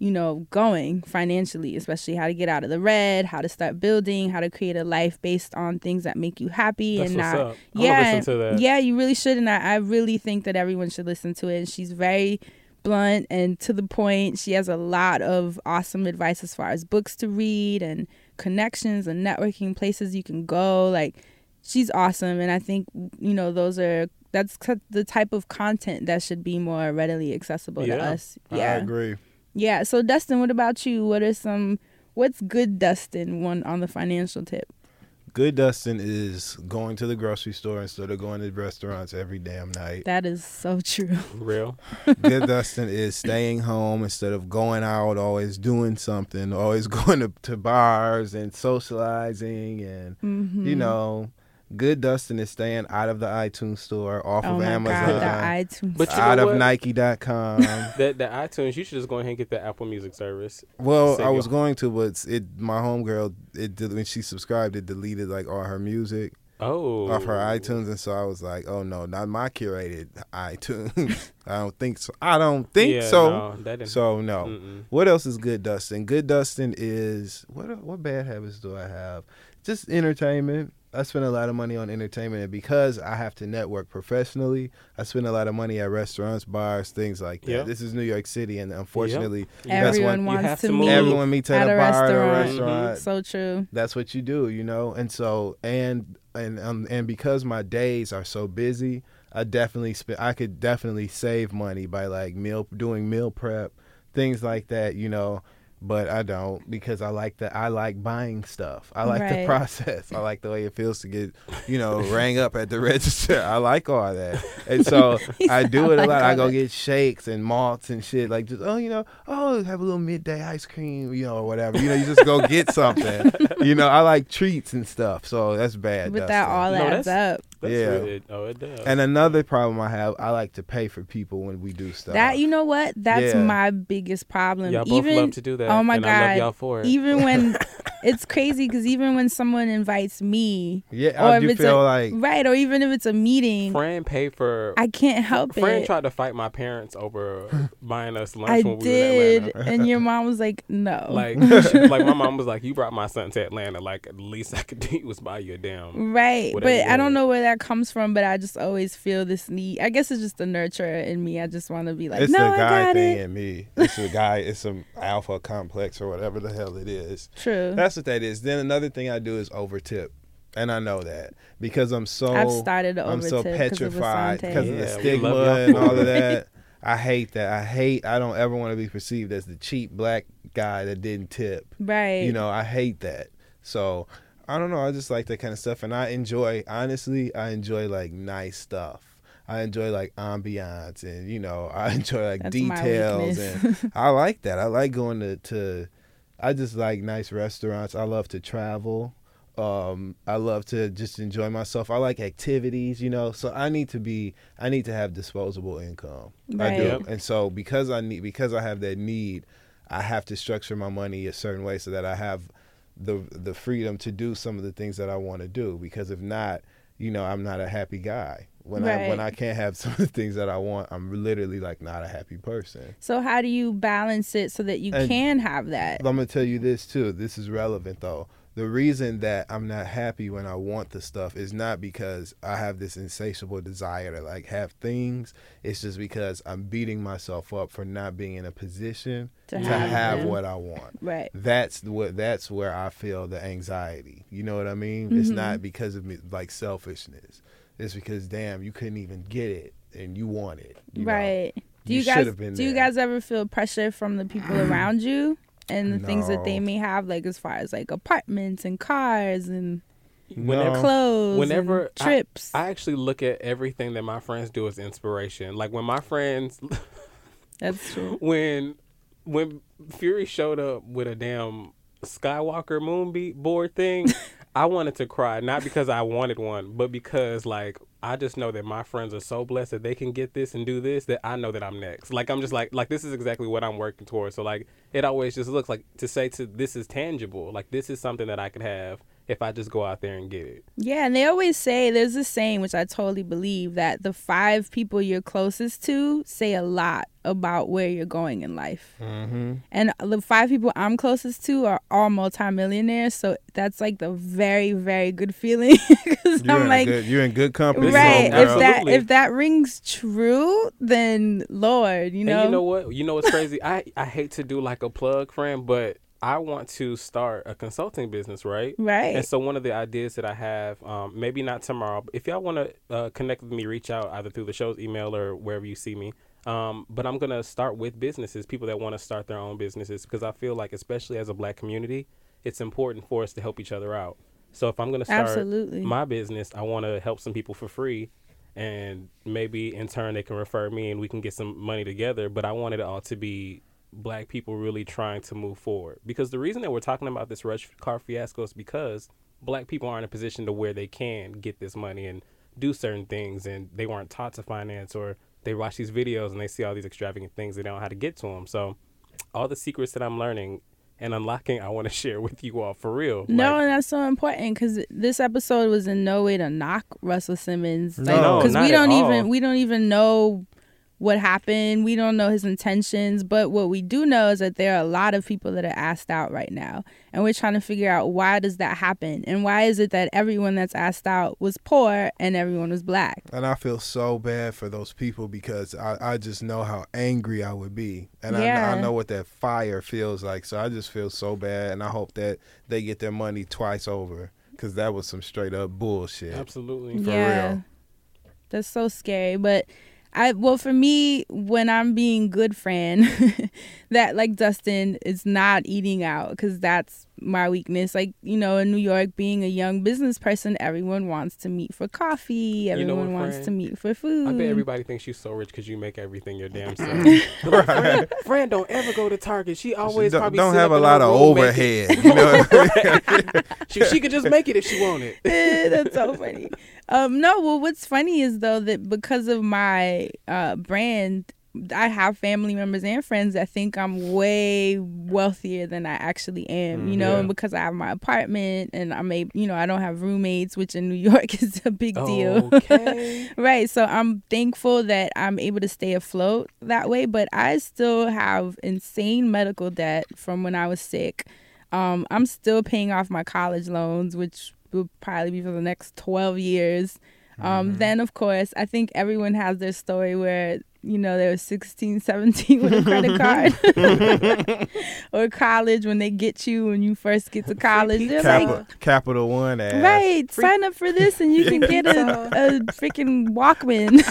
Speaker 6: you know, going financially, especially how to get out of the red, how to start building, how to create a life based on things that make you happy
Speaker 5: That's
Speaker 6: and not
Speaker 5: up.
Speaker 6: Yeah,
Speaker 5: listen to that.
Speaker 6: yeah, you really should, and I, I really think that everyone should listen to it. And she's very blunt and to the point. She has a lot of awesome advice as far as books to read and connections and networking places you can go. Like, she's awesome, and I think you know those are that's the type of content that should be more readily accessible to us. Yeah.
Speaker 4: I agree.
Speaker 6: Yeah. So Dustin, what about you? What are some what's good Dustin one on the financial tip?
Speaker 4: Good Dustin is going to the grocery store instead of going to restaurants every damn night.
Speaker 6: That is so true.
Speaker 5: Real.
Speaker 4: Good Dustin is staying home instead of going out, always doing something, always going to, to bars and socializing. And,
Speaker 6: Mm-hmm.
Speaker 4: you know, good Dustin is staying out of the iTunes store, off
Speaker 6: Oh
Speaker 4: of Amazon,
Speaker 6: god, the iTunes.
Speaker 5: But you know
Speaker 4: out of
Speaker 5: what?
Speaker 4: Nike.com.
Speaker 5: That the iTunes, you should just go ahead and get the Apple Music service.
Speaker 4: well, I was going to, but it my homegirl, it when she subscribed, it deleted like all her music.
Speaker 5: Oh,
Speaker 4: off her iTunes, and so I was like, "Oh no, not my curated iTunes. I don't think so. I don't think
Speaker 5: Yeah,
Speaker 4: so.
Speaker 5: no, that didn't-
Speaker 4: so no.
Speaker 5: Mm-mm.
Speaker 4: What else is good, Dustin? Good Dustin is what? What bad habits do I have? Just entertainment. I spend a lot of money on entertainment, and because I have to network professionally, I spend a lot of money at restaurants, bars, things like that.
Speaker 5: Yep.
Speaker 4: This is New York City, and unfortunately, that's
Speaker 6: Everyone
Speaker 4: what
Speaker 6: wants
Speaker 5: to
Speaker 6: to
Speaker 5: move.
Speaker 6: meet
Speaker 4: everyone meets at,
Speaker 6: at
Speaker 4: a,
Speaker 6: a
Speaker 4: bar, at a
Speaker 6: restaurant.
Speaker 4: restaurant
Speaker 6: So true.
Speaker 4: that's what you do, you know. And so and and um, and because my days are so busy, I definitely spend. I could definitely save money by like meal doing meal prep, things like that, you know. But I don't because I like the I like buying stuff. I like the process. I like the way it feels to get, you know, rang up at the register. I like all that, and so I do it a lot. I go get shakes and malts and shit. Like just oh, you know, oh, have a little midday ice cream, you know, or whatever. You know, you just go get something. you know, I like treats and stuff. So that's bad.
Speaker 6: But that
Speaker 4: Dustin.
Speaker 6: all
Speaker 5: No,
Speaker 6: adds up.
Speaker 5: That's
Speaker 4: Yeah.
Speaker 5: really- oh, it does.
Speaker 4: And another problem I have, I like to pay for people when we do stuff.
Speaker 6: That you know what? That's
Speaker 4: Yeah.
Speaker 6: my biggest problem.
Speaker 5: y'all both
Speaker 6: even
Speaker 5: love to do that.
Speaker 6: Oh my
Speaker 5: and I love
Speaker 6: God.
Speaker 5: y'all for it.
Speaker 6: even when it's crazy because even when someone invites me,
Speaker 4: yeah,
Speaker 6: or
Speaker 4: I
Speaker 6: if
Speaker 4: do
Speaker 6: it's
Speaker 4: feel
Speaker 6: a,
Speaker 4: like
Speaker 6: right, or even if it's a meeting,
Speaker 5: Fran paid for.
Speaker 6: I can't help
Speaker 5: Fran
Speaker 6: it.
Speaker 5: tried to fight my parents over buying us lunch
Speaker 6: I
Speaker 5: when we
Speaker 6: did,
Speaker 5: were in Atlanta.
Speaker 6: and your mom was like, "No."
Speaker 5: Like, she- like my mom was like, "You brought my son to Atlanta. Like, at least I could do was buy you a damn."
Speaker 6: Right, but I don't know where that comes from. But I just always feel this need. I guess it's just the nurturer in me. I just want to be like,
Speaker 4: it's
Speaker 6: no,
Speaker 4: the
Speaker 6: I
Speaker 4: guy
Speaker 6: got
Speaker 4: thing
Speaker 6: it.
Speaker 4: in me. It's a guy. It's some alpha complex or whatever the hell it is.
Speaker 6: True.
Speaker 4: That's what that is. Then another thing I do is overtip. And I know that because I'm so
Speaker 6: I've started to
Speaker 4: I'm so
Speaker 6: overtip 'cause of
Speaker 4: petrified because of
Speaker 5: Yeah,
Speaker 4: the stigma and all of that. I hate that. I hate. I don't ever want to be perceived as the cheap black guy that didn't tip.
Speaker 6: right.
Speaker 4: You know, I hate that. So I don't know. I just like that kind of stuff, and I enjoy. Honestly, I enjoy like nice stuff. I enjoy like ambiance, and you know, I enjoy like
Speaker 6: That's
Speaker 4: details, and I like that. I like going to to. I just like nice restaurants. I love to travel. Um, I love to just enjoy myself. I like activities, you know. So I need to be. I need to have disposable income. I do,
Speaker 6: Right.
Speaker 4: and so because I need because I have that need, I have to structure my money a certain way so that I have the the freedom to do some of the things that I want to do. Because if not, you know, I'm not a happy guy. When I when I can't have some of the things that I want, I'm literally like not a happy person.
Speaker 6: So how do you balance it so that you
Speaker 4: And-
Speaker 6: can have that?
Speaker 4: I'm gonna tell you this too. This is relevant though. The reason that I'm not happy when I want the stuff is not because I have this insatiable desire to like have things. It's just because I'm beating myself up for not being in a position
Speaker 6: To
Speaker 4: to,
Speaker 6: have
Speaker 4: have, what I want.
Speaker 6: Right.
Speaker 4: That's what that's where I feel the anxiety. You know what I mean? It's
Speaker 6: Mm-hmm.
Speaker 4: not because of me, like selfishness. It's because damn, you couldn't even get it and you want it. you know?
Speaker 6: right. Do
Speaker 4: You
Speaker 6: you, guys
Speaker 4: should've been
Speaker 6: do you guys ever feel pressure from the people around you and the things that they may have like as far as like apartments and cars and
Speaker 5: Whenever,
Speaker 4: No.
Speaker 6: clothes
Speaker 5: whenever
Speaker 6: and trips?
Speaker 5: I actually look at everything that my friends do as inspiration. Like when my friends,
Speaker 6: That's true.
Speaker 5: when when Fury showed up with a damn Skywalker moonbeat board thing, I wanted to cry. Not because I wanted one, but because like I just know that my friends are so blessed that they can get this and do this that I know that I'm next. Like I'm just like like this is exactly what I'm working towards. So like it always just looks like to say to this is tangible. Like this is something that I could have. If I just go out there and get it.
Speaker 6: Yeah, and they always say there's a saying which I totally believe that the five people you're closest to say a lot about where you're going in life.
Speaker 4: Mm-hmm.
Speaker 6: And the five people I'm closest to are all multimillionaires, so that's like the very very good feeling because
Speaker 4: You're,
Speaker 6: I'm
Speaker 4: in
Speaker 6: like
Speaker 4: good, you're in good company.
Speaker 6: right
Speaker 4: homegirl.
Speaker 6: if that if that rings true then lord you know
Speaker 5: And you know what? You know what's crazy? I I hate to do like a plug, friend, but I want to start a consulting business, right?
Speaker 6: right
Speaker 5: And so one of the ideas that I have, um, maybe not tomorrow, but if y'all want to uh, connect with me, reach out either through the show's email or wherever you see me. Um, but I'm gonna start with businesses, people that want to start their own businesses, because I feel like, especially as a black community, it's important for us to help each other out. So if I'm gonna start
Speaker 6: Absolutely.
Speaker 5: my business, I want to help some people for free, and maybe in turn they can refer me and we can get some money together. But I want it all to be black people really trying to move forward. Because the reason that we're talking about this rush card fiasco is because black people aren't in a position to where they can get this money and do certain things and they weren't taught to finance or they watch these videos and they see all these extravagant things they don't know how to get to them so all the secrets that i'm learning and unlocking i want to share with you all for real.
Speaker 6: No,
Speaker 5: Like,
Speaker 6: and that's so important because this episode was in no way to knock Russell Simmons,
Speaker 4: No,
Speaker 6: because
Speaker 5: not
Speaker 6: we don't
Speaker 5: all.
Speaker 6: even we don't even know what happened. We don't know his intentions, but what we do know is that there are a lot of people that are asked out right now, and we're trying to figure out why does that happen, and why is it that everyone that's asked out was poor and everyone was black.
Speaker 4: And I feel so bad for those people because I, I just know how angry I would be. And I, I know what that fire feels like. So I just feel so bad. And I hope that they get their money twice over because that was some straight up bullshit.
Speaker 5: absolutely
Speaker 4: For
Speaker 6: yeah,
Speaker 4: real.
Speaker 6: that's so scary, but. I well for me when I'm being good friend that like Dustin is not eating out cuz that's my weakness like you know in New York being a young business person everyone wants to meet for coffee
Speaker 5: You know
Speaker 6: everyone
Speaker 5: what,
Speaker 6: wants
Speaker 5: friend?
Speaker 6: to meet for food
Speaker 5: I bet everybody thinks you're so rich because you make everything your damn self. Fran, Fran don't ever go to Target. She always
Speaker 4: don't,
Speaker 5: probably
Speaker 4: don't have a lot of overhead. You know?
Speaker 5: she, she could just make it if she wanted.
Speaker 6: that's so funny. Um, no, well, what's funny is though that because of my uh, brand, I have family members and friends that think I'm way wealthier than I actually am. You know,
Speaker 5: yeah.
Speaker 6: and because I have my apartment and I'm a, you know, I don't have roommates, which in New York is a big deal.
Speaker 5: Okay.
Speaker 6: right. So I'm thankful that I'm able to stay afloat that way, but I still have insane medical debt from when I was sick. Um, I'm still paying off my college loans, which will probably be for the next 12 years. Um, Then, of course, I think everyone has their story where, you know, they were 16, 17 with a credit card. or college when they get you when you first get to college. They're like,
Speaker 4: Capital, Capital One ass.
Speaker 6: Right, sign up for this and you can get a, a freaking Walkman.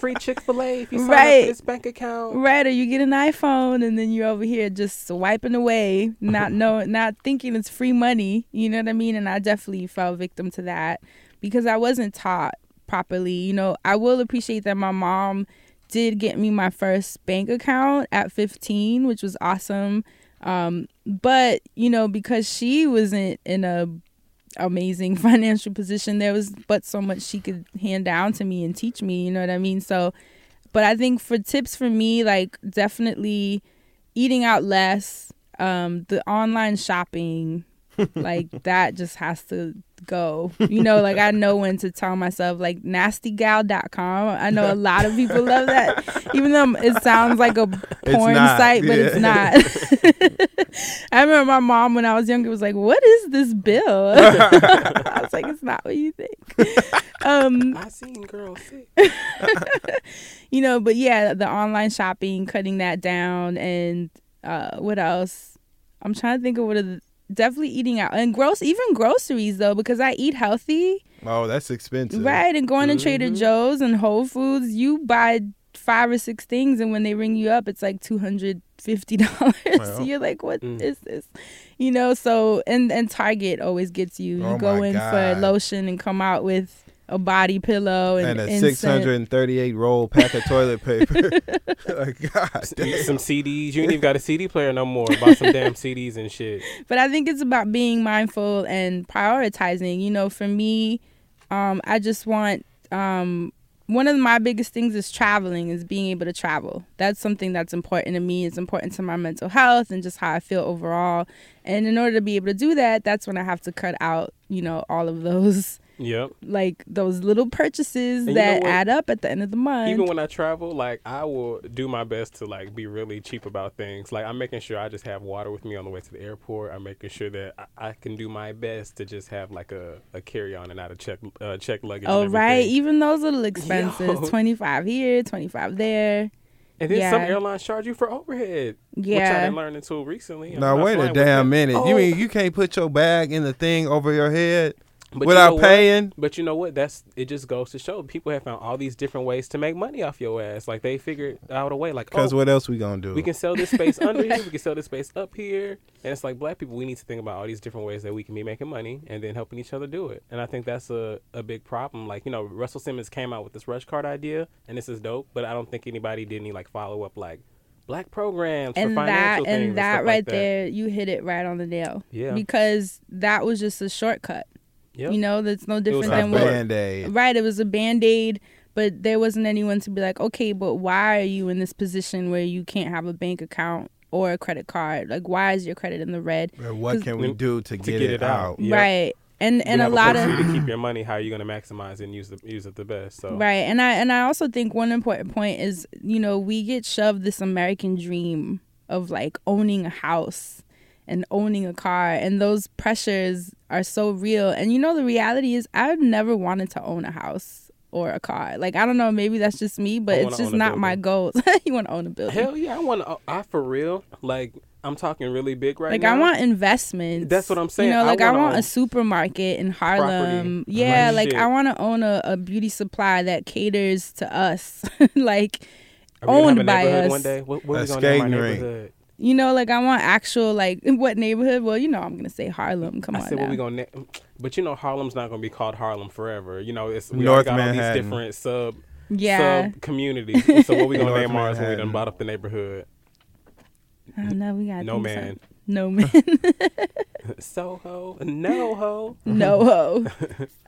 Speaker 5: Free Chick Fil A if you sign up
Speaker 6: Right.
Speaker 5: for this bank account.
Speaker 6: right, or you get an iPhone and then you're over here just swiping away, not knowing, not thinking it's free money. You know what I mean? And I definitely fell victim to that because I wasn't taught properly. You know, I will appreciate that my mom did get me my first bank account at 15, which was awesome. Um, but you know, because she wasn't in a amazing financial position, there was but so much she could hand down to me and teach me. You know what I mean? So, but I think for tips for me, like definitely eating out less, um, the online shopping, like that just has to go. You know, like I know when to tell myself like nastygal.com. I know a lot of people love that. Even though it sounds like a porn site, but it's not. I remember my mom when I was younger was like, "What is this bill?" I was like, "It's not what you think." Um,
Speaker 5: I seen girls sick.
Speaker 6: you know, but yeah, the online shopping, cutting that down, and uh, what else? I'm trying to think of what are the, definitely eating out and gross, even groceries though, because I eat healthy,
Speaker 4: Oh, that's expensive.
Speaker 6: right? And going to Trader
Speaker 5: Mhm.
Speaker 6: Joe's and Whole Foods, you buy five or six things, and when they ring you up, it's like two hundred fifty dollars. so
Speaker 4: Well.
Speaker 6: you're like, "What is
Speaker 5: Mm.
Speaker 6: this?" You know. So and and Target always gets you. You
Speaker 4: Oh
Speaker 6: go in
Speaker 4: God.
Speaker 6: for lotion and come out with a body pillow and,
Speaker 4: And a 638 roll pack of toilet paper. like, God damn.
Speaker 5: some CDs. You ain't even got a CD player no more. Buy some damn CDs and shit.
Speaker 6: but I think it's about being mindful and prioritizing. You know, for me, um, I just want um, one of my biggest things is traveling, is being able to travel. That's something that's important to me. It's important to my mental health and just how I feel overall. And in order to be able to do that, that's when I have to cut out, you know, all of those
Speaker 5: Yep.
Speaker 6: like those little purchases
Speaker 5: you know
Speaker 6: that add up at the end of the month.
Speaker 5: Even when I travel, like I will do my best to like be really cheap about things. Like I'm making sure I just have water with me on the way to the airport. I'm making sure that I, I can do my best to just have like a, a carry on and not a check uh, check luggage.
Speaker 6: oh right, even those little expenses, twenty five here, twenty five there.
Speaker 5: And then some airlines charge you for overhead, which I
Speaker 6: Yeah.
Speaker 5: didn't learn until recently. I'm
Speaker 4: Now wait a damn
Speaker 5: that.
Speaker 4: minute. You
Speaker 5: Oh,
Speaker 4: mean you can't put your bag in the thing over your head
Speaker 5: but you
Speaker 4: without
Speaker 5: know what?
Speaker 4: paying?
Speaker 5: But you know what? That's it. Just goes to show people have found all these different ways to make money off your ass. Like they figured out a way. Like
Speaker 4: Because
Speaker 5: oh,
Speaker 4: what else we gonna do?
Speaker 5: we can sell this space under here. We can sell this space up here. And it's like black people, we need to think about all these different ways that we can be making money and then helping each other do it. And I think that's a, a big problem. Like, you know, Russell Simmons came out with this rush card idea and this is dope, but I don't think anybody did any like follow up like black programs for
Speaker 6: and that
Speaker 5: financial
Speaker 6: and that
Speaker 5: stuff
Speaker 6: right
Speaker 5: like that.
Speaker 6: there, you hit it right on the nail.
Speaker 5: Yeah.
Speaker 6: Because that was just a shortcut.
Speaker 5: Yep.
Speaker 6: You know, that's no
Speaker 5: was
Speaker 6: different
Speaker 5: a
Speaker 6: than
Speaker 4: a
Speaker 6: what
Speaker 4: band aid.
Speaker 6: Right, it was a band aid, but there wasn't anyone to be like, okay, but why are you in this position where you can't have a bank account or a credit card? Like, why is your credit in the red?
Speaker 4: What can we do to,
Speaker 5: to
Speaker 4: get,
Speaker 5: get
Speaker 4: it,
Speaker 5: it
Speaker 4: out?
Speaker 5: out. Yep.
Speaker 6: Right, and
Speaker 5: You
Speaker 6: and a lot
Speaker 5: place
Speaker 6: of
Speaker 5: for you to keep your money. How are you going to maximize and use the use it the best? So
Speaker 6: right, and I and I also think one important point is you know we get shoved this American dream of like owning a house and owning a car, and those pressures are so real. And you know the reality is I've never wanted to own a house or a car. Like I don't know, maybe that's just me, but it's just
Speaker 5: own a
Speaker 6: not my
Speaker 5: building.
Speaker 6: goals. you want to own a building?
Speaker 5: hell yeah, I want to. Uh, I for real. Like I'm talking really big right
Speaker 6: like
Speaker 5: now.
Speaker 6: Like I want investments.
Speaker 5: That's what I'm saying.
Speaker 6: You know, like I,
Speaker 5: wanna
Speaker 6: want a supermarket in Harlem.
Speaker 5: property.
Speaker 6: Yeah,
Speaker 5: Like
Speaker 6: like
Speaker 5: shit.
Speaker 6: I want to own a, a beauty supply that caters to us. like
Speaker 5: Are we gonna have
Speaker 6: owned
Speaker 5: a
Speaker 6: by us.
Speaker 5: One day, what, what
Speaker 4: A
Speaker 5: we gonna name our
Speaker 4: skating
Speaker 5: neighborhood?
Speaker 6: You know, like I want actual like what neighborhood? Well, you know, I'm gonna say Harlem. Come
Speaker 5: I
Speaker 6: on
Speaker 5: said,
Speaker 6: now.
Speaker 5: what we gonna? Na- but you know, Harlem's not gonna be called Harlem forever. You know, it's we
Speaker 4: North
Speaker 5: already got all
Speaker 4: Manhattan.
Speaker 5: these different sub
Speaker 6: yeah,
Speaker 5: sub communities. So what we gonna
Speaker 4: North
Speaker 5: name ours when we done bought up the neighborhood?
Speaker 6: I don't know. We got
Speaker 5: No man,
Speaker 6: No man.
Speaker 5: Soho, no ho,
Speaker 6: no ho.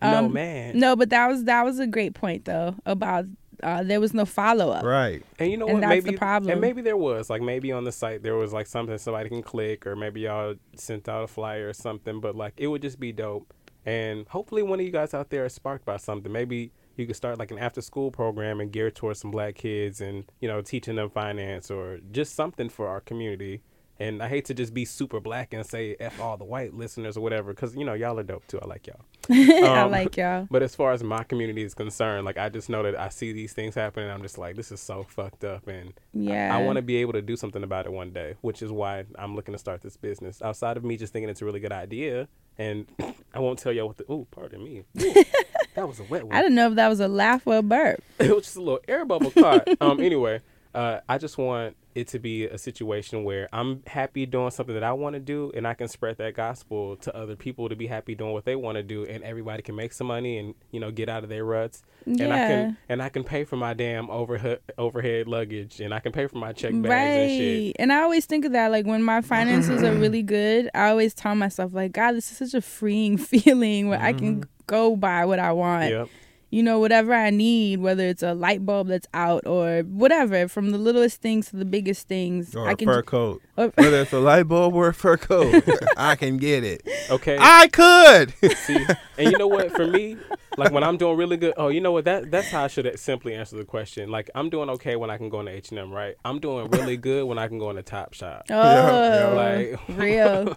Speaker 5: no
Speaker 6: Um,
Speaker 5: man.
Speaker 6: No, but that was that was a great point though about uh, there was no follow up.
Speaker 4: Right.
Speaker 5: And you know
Speaker 6: And
Speaker 5: what?
Speaker 6: that's the
Speaker 5: maybe
Speaker 6: problem.
Speaker 5: And maybe there was like maybe on the site there was like something somebody can click, or maybe y'all sent out a flyer or something. But like it would just be dope. And hopefully one of you guys out there is sparked by something. Maybe you could start like an after school program and geared towards some black kids and you know teaching them finance or just something for our community. And I hate to just be super black and say f all the white listeners or whatever, because you know y'all are dope too. I like y'all.
Speaker 6: I
Speaker 5: Um,
Speaker 6: like y'all.
Speaker 5: But as far as my community is concerned, like I just know that I see these things happen, and I'm just like, this is so fucked up, and
Speaker 6: Yeah.
Speaker 5: I want to be able to do something about it one day, which is why I'm looking to start this business. Outside of me just thinking it's a really good idea, and I won't tell y'all what the. Oh, pardon me. Ooh, that was a wet one.
Speaker 6: I didn't know if that was a laugh or a burp.
Speaker 5: it was just a little air bubble caught. um. Anyway, uh, I just want it to be a situation where I'm happy doing something that I want to do, and I can spread that gospel to other people to be happy doing what they want to do, and everybody can make some money and you know get out of their ruts. And I
Speaker 6: Yeah.
Speaker 5: can and I can pay for my damn overhead overhead luggage, and I can pay for my check bags and shit.
Speaker 6: And I always think of that, like when my finances are really good, I always tell myself, like, God, this is such a freeing feeling where I can mm-hmm. go buy what I want.
Speaker 5: Yep.
Speaker 6: You know, whatever I need, whether it's a light bulb that's out or whatever, from the littlest things to the biggest things.
Speaker 4: Or
Speaker 6: I
Speaker 4: a
Speaker 6: can
Speaker 4: fur coat.
Speaker 6: or-
Speaker 4: Whether it's a light bulb or a fur coat, I can get it.
Speaker 5: Okay.
Speaker 4: I could.
Speaker 5: See, and you know what? For me, like when I'm doing really good, oh, you know what? That that's how I should simply answer the question. Like I'm doing okay when I can go into H and M, right? I'm doing really good when I can go into Top Shop.
Speaker 6: Oh,
Speaker 4: yeah.
Speaker 5: Like
Speaker 6: real.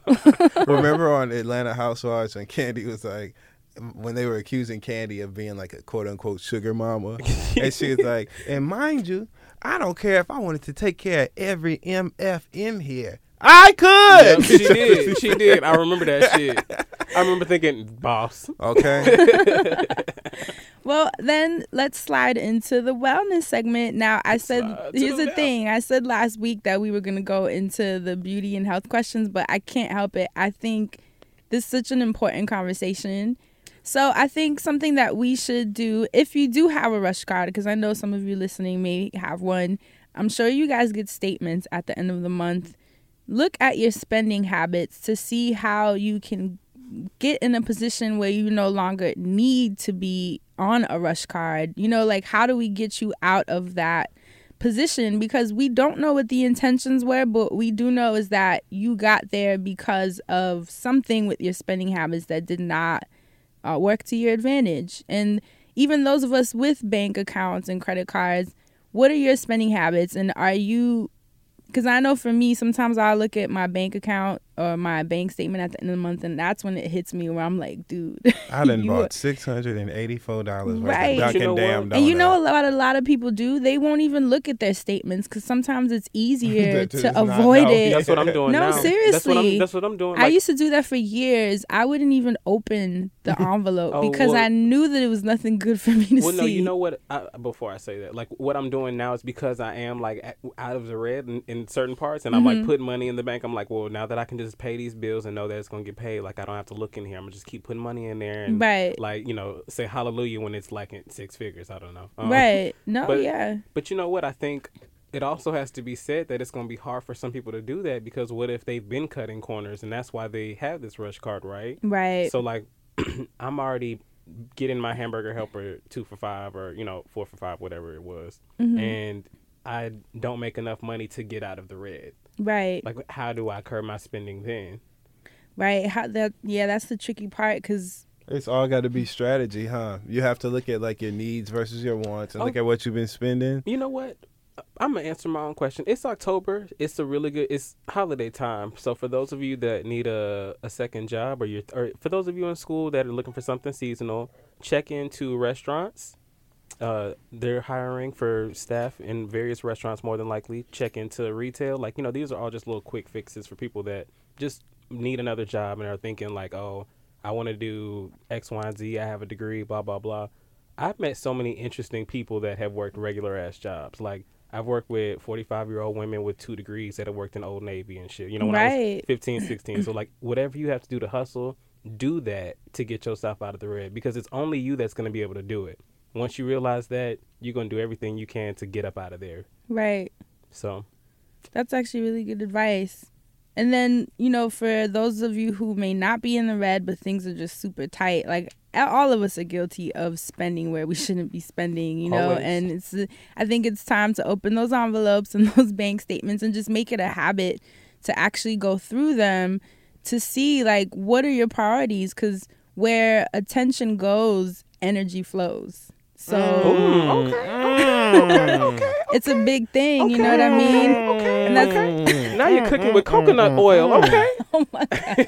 Speaker 4: Remember on Atlanta Housewives when Kandi was like, when they were accusing Kandi of being like a quote unquote sugar mama, and she was like, and mind you, I don't care if I wanted to take care of every MF in here. I
Speaker 5: Yep,
Speaker 4: could.
Speaker 5: she did. She did. I remember that shit. I remember thinking, boss.
Speaker 4: Okay.
Speaker 6: Well, then let's slide into the wellness segment. Now, I said,
Speaker 5: slide
Speaker 6: here's
Speaker 5: the
Speaker 6: the thing. I said last week that we were going to go into the beauty and health questions, but I can't help it. I think this is such an important conversation. So, I think something that we should do, if you do have a rush card, because I know some of you listening may have one, I'm sure you guys get statements at the end of the month. Look at your spending habits to see how you can get in a position where you no longer need to be on a rush card? You know, like how do we get you out of that position? Because we don't know what the intentions were, but we do know is that you got there because of something with your spending habits that did not uh, work to your advantage. And even those of us with bank accounts and credit cards, what are your spending habits? And are you, because I know for me, sometimes I look at my bank account or my bank statement at the end of the month, and that's when it hits me where I'm like, dude.
Speaker 4: I done
Speaker 6: you
Speaker 4: bought six hundred and eighty-four dollars worth
Speaker 6: Right.
Speaker 4: of
Speaker 6: But
Speaker 5: you
Speaker 4: Dunkin'
Speaker 5: know
Speaker 4: Damn
Speaker 5: what?
Speaker 6: And you know, a
Speaker 4: Donut.
Speaker 6: lot, a lot of people do. They won't even look at their statements because sometimes it's easier
Speaker 4: To
Speaker 6: to
Speaker 4: not
Speaker 6: avoid it.
Speaker 5: That's what I'm doing
Speaker 6: No,
Speaker 5: now. That's what
Speaker 6: seriously.
Speaker 5: I'm, that's what I'm doing.
Speaker 6: I used to do that for years. I wouldn't even open the envelope
Speaker 5: Oh,
Speaker 6: because
Speaker 5: well-
Speaker 6: I knew that it was nothing good for me to
Speaker 5: well,
Speaker 6: see.
Speaker 5: no, you know what? I, before I say that, like what I'm doing now is because I am like out of the red in, in certain parts, and I'm
Speaker 6: Mm-hmm.
Speaker 5: like putting money in the bank. I'm like, well, now that I can just pay these bills and know that it's gonna get paid, like I don't have to look in here. I'm gonna just keep putting money in there and
Speaker 6: Right.
Speaker 5: like you know say hallelujah when it's like in six figures. I don't know. Um,
Speaker 6: right? No,
Speaker 5: but-
Speaker 6: yeah,
Speaker 5: But you know what? I think it also has to be said that it's going to be hard for some people to do that because what if they've been cutting corners and that's why they have this rush card, right?
Speaker 6: right.
Speaker 5: So like, I'm already getting my hamburger helper two for five or you know four for five, whatever it was,
Speaker 6: Mm-hmm.
Speaker 5: and I don't make enough money to get out of the red.
Speaker 6: Right,
Speaker 5: Like, how do I curb my spending then?
Speaker 6: right. How that? Yeah, that's the tricky part because
Speaker 4: It's all got to be strategy, huh? You have to look at like your needs versus your wants, and look
Speaker 5: Oh.
Speaker 4: at what you've been spending.
Speaker 5: You know what? I'm gonna answer my own question. It's October. It's a really good. It's holiday time. So for those of you that need a, a second job, or you or for those of you in school that are looking for something seasonal, check into restaurants. Uh, they're hiring for staff in various restaurants. More than likely, check into retail. Like you know, these are all just little quick fixes for people that just need another job and are thinking like, oh, I want to do X, Y, and Z. I have a degree. Blah blah blah. I've met so many interesting people that have worked regular ass jobs. Like I've worked with 45 year old women with two degrees that have worked in Old Navy and shit. You know, when I was 15, 16. so like whatever you have to do to hustle, do that to get yourself out of the red because it's only you that's going to be able to do it. Once you realize that, you're going to do everything you can to get up out of there.
Speaker 6: right.
Speaker 5: So,
Speaker 6: That's actually really good advice. And then, you know, for those of you who may not be in the red, but things are just super tight, like all of us are guilty of spending where we shouldn't be spending, you know,
Speaker 5: Always.
Speaker 6: and it's, I think it's time to open those envelopes and those bank statements and just make it a habit to actually go through them to see, like, what are your priorities? Because where attention goes, energy flows. So mm. Mm. okay, okay, okay. it's a big thing, you know what I mean? And that's mm.
Speaker 5: now you're cooking with coconut oil. Okay.
Speaker 6: Oh my god.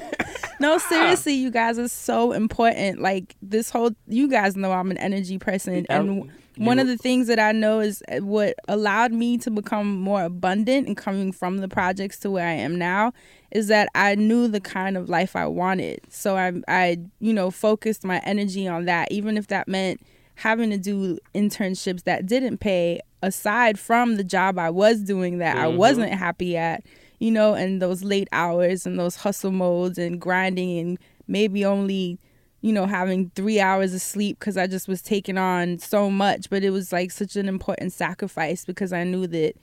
Speaker 6: No, seriously, you guys are so important. Like this whole you guys know I'm an energy person and one
Speaker 5: you-
Speaker 6: of the things that I know is uh, what allowed me to become more abundant and coming from the projects to where I am now is that I knew the kind of life I wanted. So I I you know focused my energy on that even if that meant having to do internships that didn't pay aside from the job I was doing that I
Speaker 5: Mhm.
Speaker 6: wasn't happy at, you know, and those late hours and those hustle modes and grinding and maybe only, you know, having three hours of sleep because I just was taking on so much. But it was like such an important sacrifice because I knew that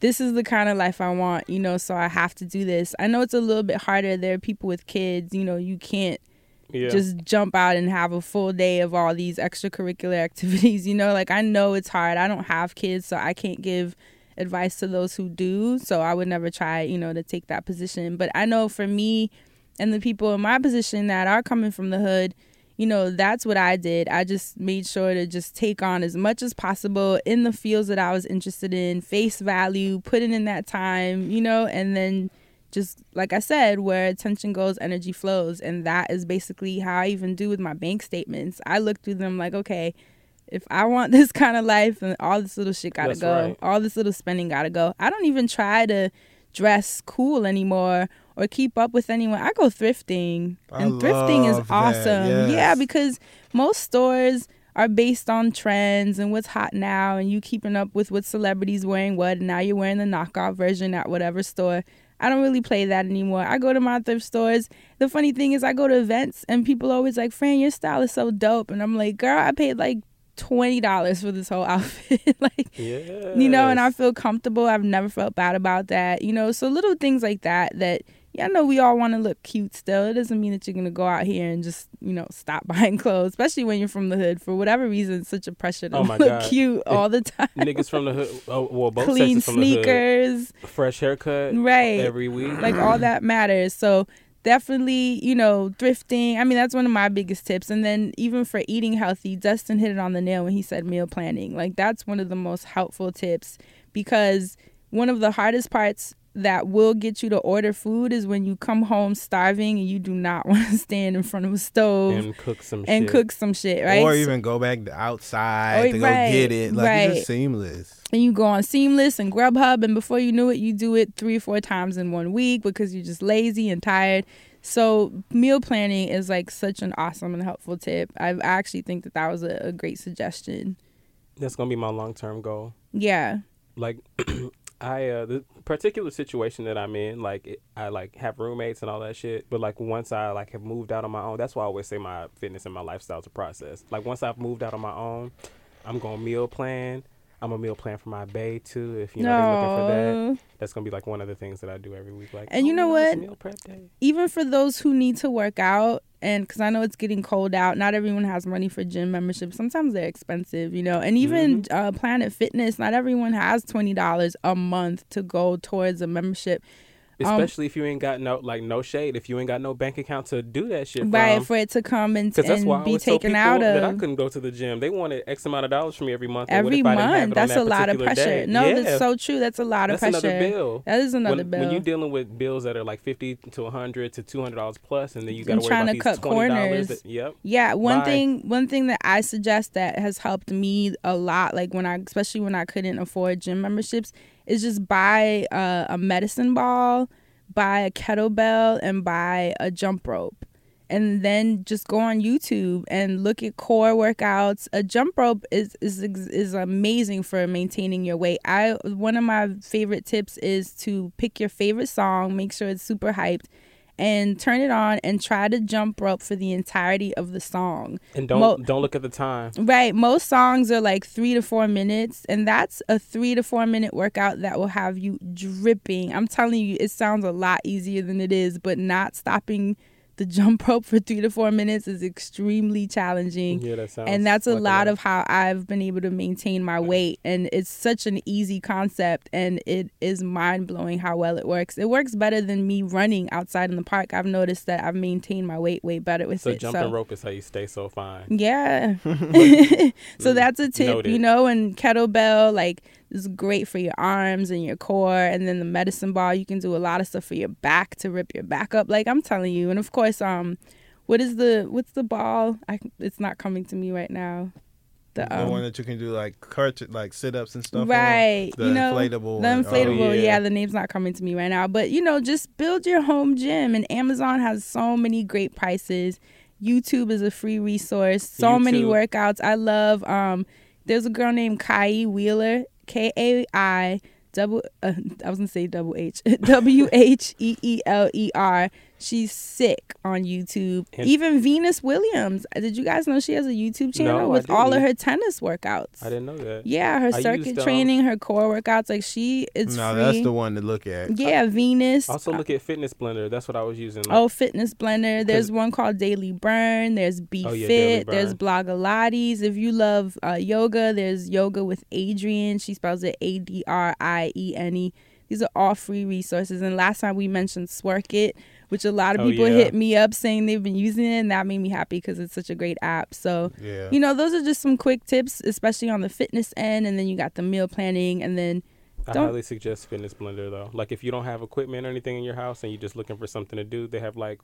Speaker 6: this is the kind of life I want, you know, so I have to do this. I know it's a little bit harder. There are people with kids, you know, you can't
Speaker 5: Yeah.
Speaker 6: just jump out and have a full day of all these extracurricular activities. You know, like I know it's hard. I don't have kids, so I can't give advice to those who do. So I would never try, you know, to take that position. But I know for me and the people in my position that are coming from the hood, you know, that's what I did. I just made sure to just take on as much as possible in the fields that I was interested in, face value, putting in that time, you know, and then just like I said, where attention goes, energy flows. And that is basically how I even do with my bank statements. I look through them like, okay, if I want this kind of life and all this little shit gotta
Speaker 5: That's
Speaker 6: go,
Speaker 5: right.
Speaker 6: all this little spending gotta go. I don't even try to dress cool anymore or keep up with anyone. I go thrifting.
Speaker 4: I
Speaker 6: And thrifting is awesome. Yeah, because most stores are based on trends and what's hot now and you keeping up with what celebrities wearing what and now you're wearing the knockoff version at whatever store. I don't really play that anymore. I go to my thrift stores. The funny thing is I go to events and people always like, Fran, your style is so dope. And I'm like, girl, I paid like twenty dollars for this whole outfit. like
Speaker 5: yeah.
Speaker 6: you know, and I feel comfortable. I've never felt bad about that. You know, so little things like that that yeah, I know we all want to look cute still. It doesn't mean that you're gonna go out here and just you know stop buying clothes, especially when you're from the hood. For whatever reason, such a pressure to
Speaker 5: Oh
Speaker 6: look
Speaker 5: God.
Speaker 6: cute all the time.
Speaker 5: Niggas from the hood, oh, well, both
Speaker 6: Clean
Speaker 5: the hood.
Speaker 6: sneakers,
Speaker 5: fresh haircut
Speaker 6: right?
Speaker 5: every week.
Speaker 6: like all that matters. So definitely, you know, thrifting. I mean, that's one of my biggest tips. And then even for eating healthy, Dustin hit it on the nail when he said meal planning. Like that's one of the most helpful tips because one of the hardest parts that will get you to order food is when you come home starving and you do not want to stand in front of a stove and,
Speaker 5: and cook some shit.
Speaker 6: cook some shit, right?
Speaker 4: Or even go back outside
Speaker 6: Oh,
Speaker 4: to
Speaker 6: right,
Speaker 4: go get it. Like it's just seamless.
Speaker 6: and you go on Seamless and Grubhub, and before you knew it, you do it three or four times in one week because you're just lazy and tired. So meal planning is like such an awesome and helpful tip. I I actually think that that was a, a great suggestion.
Speaker 5: That's gonna be my long term goal.
Speaker 6: Yeah,
Speaker 5: Like, I uh, the particular situation that I'm in, like it, I like have roommates and all that shit. But like once I like have moved out on my own, that's why I always say my fitness and my lifestyle is a process. Like once I've moved out on my own, I'm gonna meal plan. I'm a meal plan for my bae too. If you know they're looking for that, that's gonna be like one of the things that I do every week. Like,
Speaker 6: And you
Speaker 5: oh,
Speaker 6: know what?
Speaker 5: Meal prep day.
Speaker 6: Even for those who need to work out, and because I know it's getting cold out, not everyone has money for gym memberships. Sometimes they're expensive, you know. And even
Speaker 5: Mm-hmm.
Speaker 6: uh, Planet Fitness, not everyone has twenty dollars a month to go towards a membership. Um,
Speaker 5: Especially if you ain't got no like no shade, if you ain't got no bank account to do that shit
Speaker 6: right
Speaker 5: from.
Speaker 6: for it to come and, be taken out of.
Speaker 5: Because that's why I
Speaker 6: and be taken out
Speaker 5: that I couldn't go to the gym. They wanted X amount of dollars from me every month. and
Speaker 6: every
Speaker 5: if I didn't have
Speaker 6: month. That's
Speaker 5: that
Speaker 6: a lot of pressure.
Speaker 5: day?
Speaker 6: No,
Speaker 5: yeah.
Speaker 6: that's so true. That's a lot of
Speaker 5: That's
Speaker 6: pressure.
Speaker 5: another bill.
Speaker 6: That is another
Speaker 5: when,
Speaker 6: bill.
Speaker 5: When you're dealing with bills that are like fifty to hundred to two hundred dollars plus, and then you got to worry
Speaker 6: trying
Speaker 5: about
Speaker 6: to cut corners.
Speaker 5: that- Yep.
Speaker 6: Yeah, one
Speaker 5: Bye.
Speaker 6: thing one thing that I suggest that has helped me a lot, like when I especially when I couldn't afford gym memberships, is just buy uh, a medicine ball, buy a kettlebell, and buy a jump rope. And then just go on YouTube and look at core workouts. A jump rope is is is amazing for maintaining your weight. I one of my favorite tips is to pick your favorite song, make sure it's super hyped, and turn it on and try to jump rope for the entirety of the song.
Speaker 5: And don't
Speaker 6: Mo-
Speaker 5: don't look at the time.
Speaker 6: Right. Most songs are like three to four minutes, and that's a three to four minute workout that will have you dripping. I'm telling you, it sounds a lot easier than it is, but not stopping the jump rope for three to four minutes is extremely challenging.
Speaker 5: Yeah, that sounds.
Speaker 6: And that's a
Speaker 5: like
Speaker 6: lot of how I've been able to maintain my weight. And it's such an easy concept, and it is mind blowing how well it works. It works better than me running outside in the park. I've noticed that I've maintained my weight way better with
Speaker 5: So
Speaker 6: it.
Speaker 5: jumping rope is how you stay so fine.
Speaker 6: Yeah. so mm. that's a tip,
Speaker 5: Noted.
Speaker 6: you know, and kettlebell, like, is great for your arms and your core. And then the medicine ball, you can do a lot of stuff for your back to rip your back up. Like, I'm telling you. And of course, um, what is the, what's the ball? I, it's not coming to me right now. The,
Speaker 4: the
Speaker 6: um,
Speaker 4: one that you can do like curt like sit ups and stuff. on.
Speaker 6: Right.
Speaker 4: The
Speaker 6: you know,
Speaker 4: inflatable.
Speaker 6: The inflatable.
Speaker 5: Oh,
Speaker 6: yeah.
Speaker 5: yeah.
Speaker 6: the name's not coming to me right now. But, you know, just build your home gym. And Amazon has so many great prices. YouTube is a free resource. So many workouts. I love, um, there's a girl named Kai Wheeler, K A I double, uh, I was to say double H, W H E E L E R. She's sick on YouTube.
Speaker 5: And-
Speaker 6: Even Venus Williams. Did you guys know she has a YouTube channel
Speaker 5: No,
Speaker 6: with all of her tennis workouts?
Speaker 5: I didn't know that.
Speaker 6: Yeah, her
Speaker 5: I
Speaker 6: circuit
Speaker 5: used, um,
Speaker 6: training, her core workouts, like she it's
Speaker 4: No,
Speaker 6: free.
Speaker 4: that's the one to look at.
Speaker 6: yeah, Venus.
Speaker 5: Also look at Fitness Blender. That's what I was using.
Speaker 6: Oh, Fitness Blender. There's one called Daily Burn. There's Be
Speaker 5: Oh, yeah, Daily
Speaker 6: Fit. There's Blogilates. If you love uh, yoga, there's Yoga with Adriene. She spells it A D R I E N E. These are all free resources. And last time we mentioned Sworkit, which a lot of
Speaker 5: Oh,
Speaker 6: people
Speaker 5: yeah.
Speaker 6: hit me up saying they've been using it, and that made me happy because it's such a great app. So
Speaker 4: Yeah.
Speaker 6: you know, those are just some quick tips, especially on the fitness end. And then you got the meal planning, and then
Speaker 5: I
Speaker 6: don't-
Speaker 5: highly suggest Fitness Blender though. Like if you don't have equipment or anything in your house and you're just looking for something to do, they have like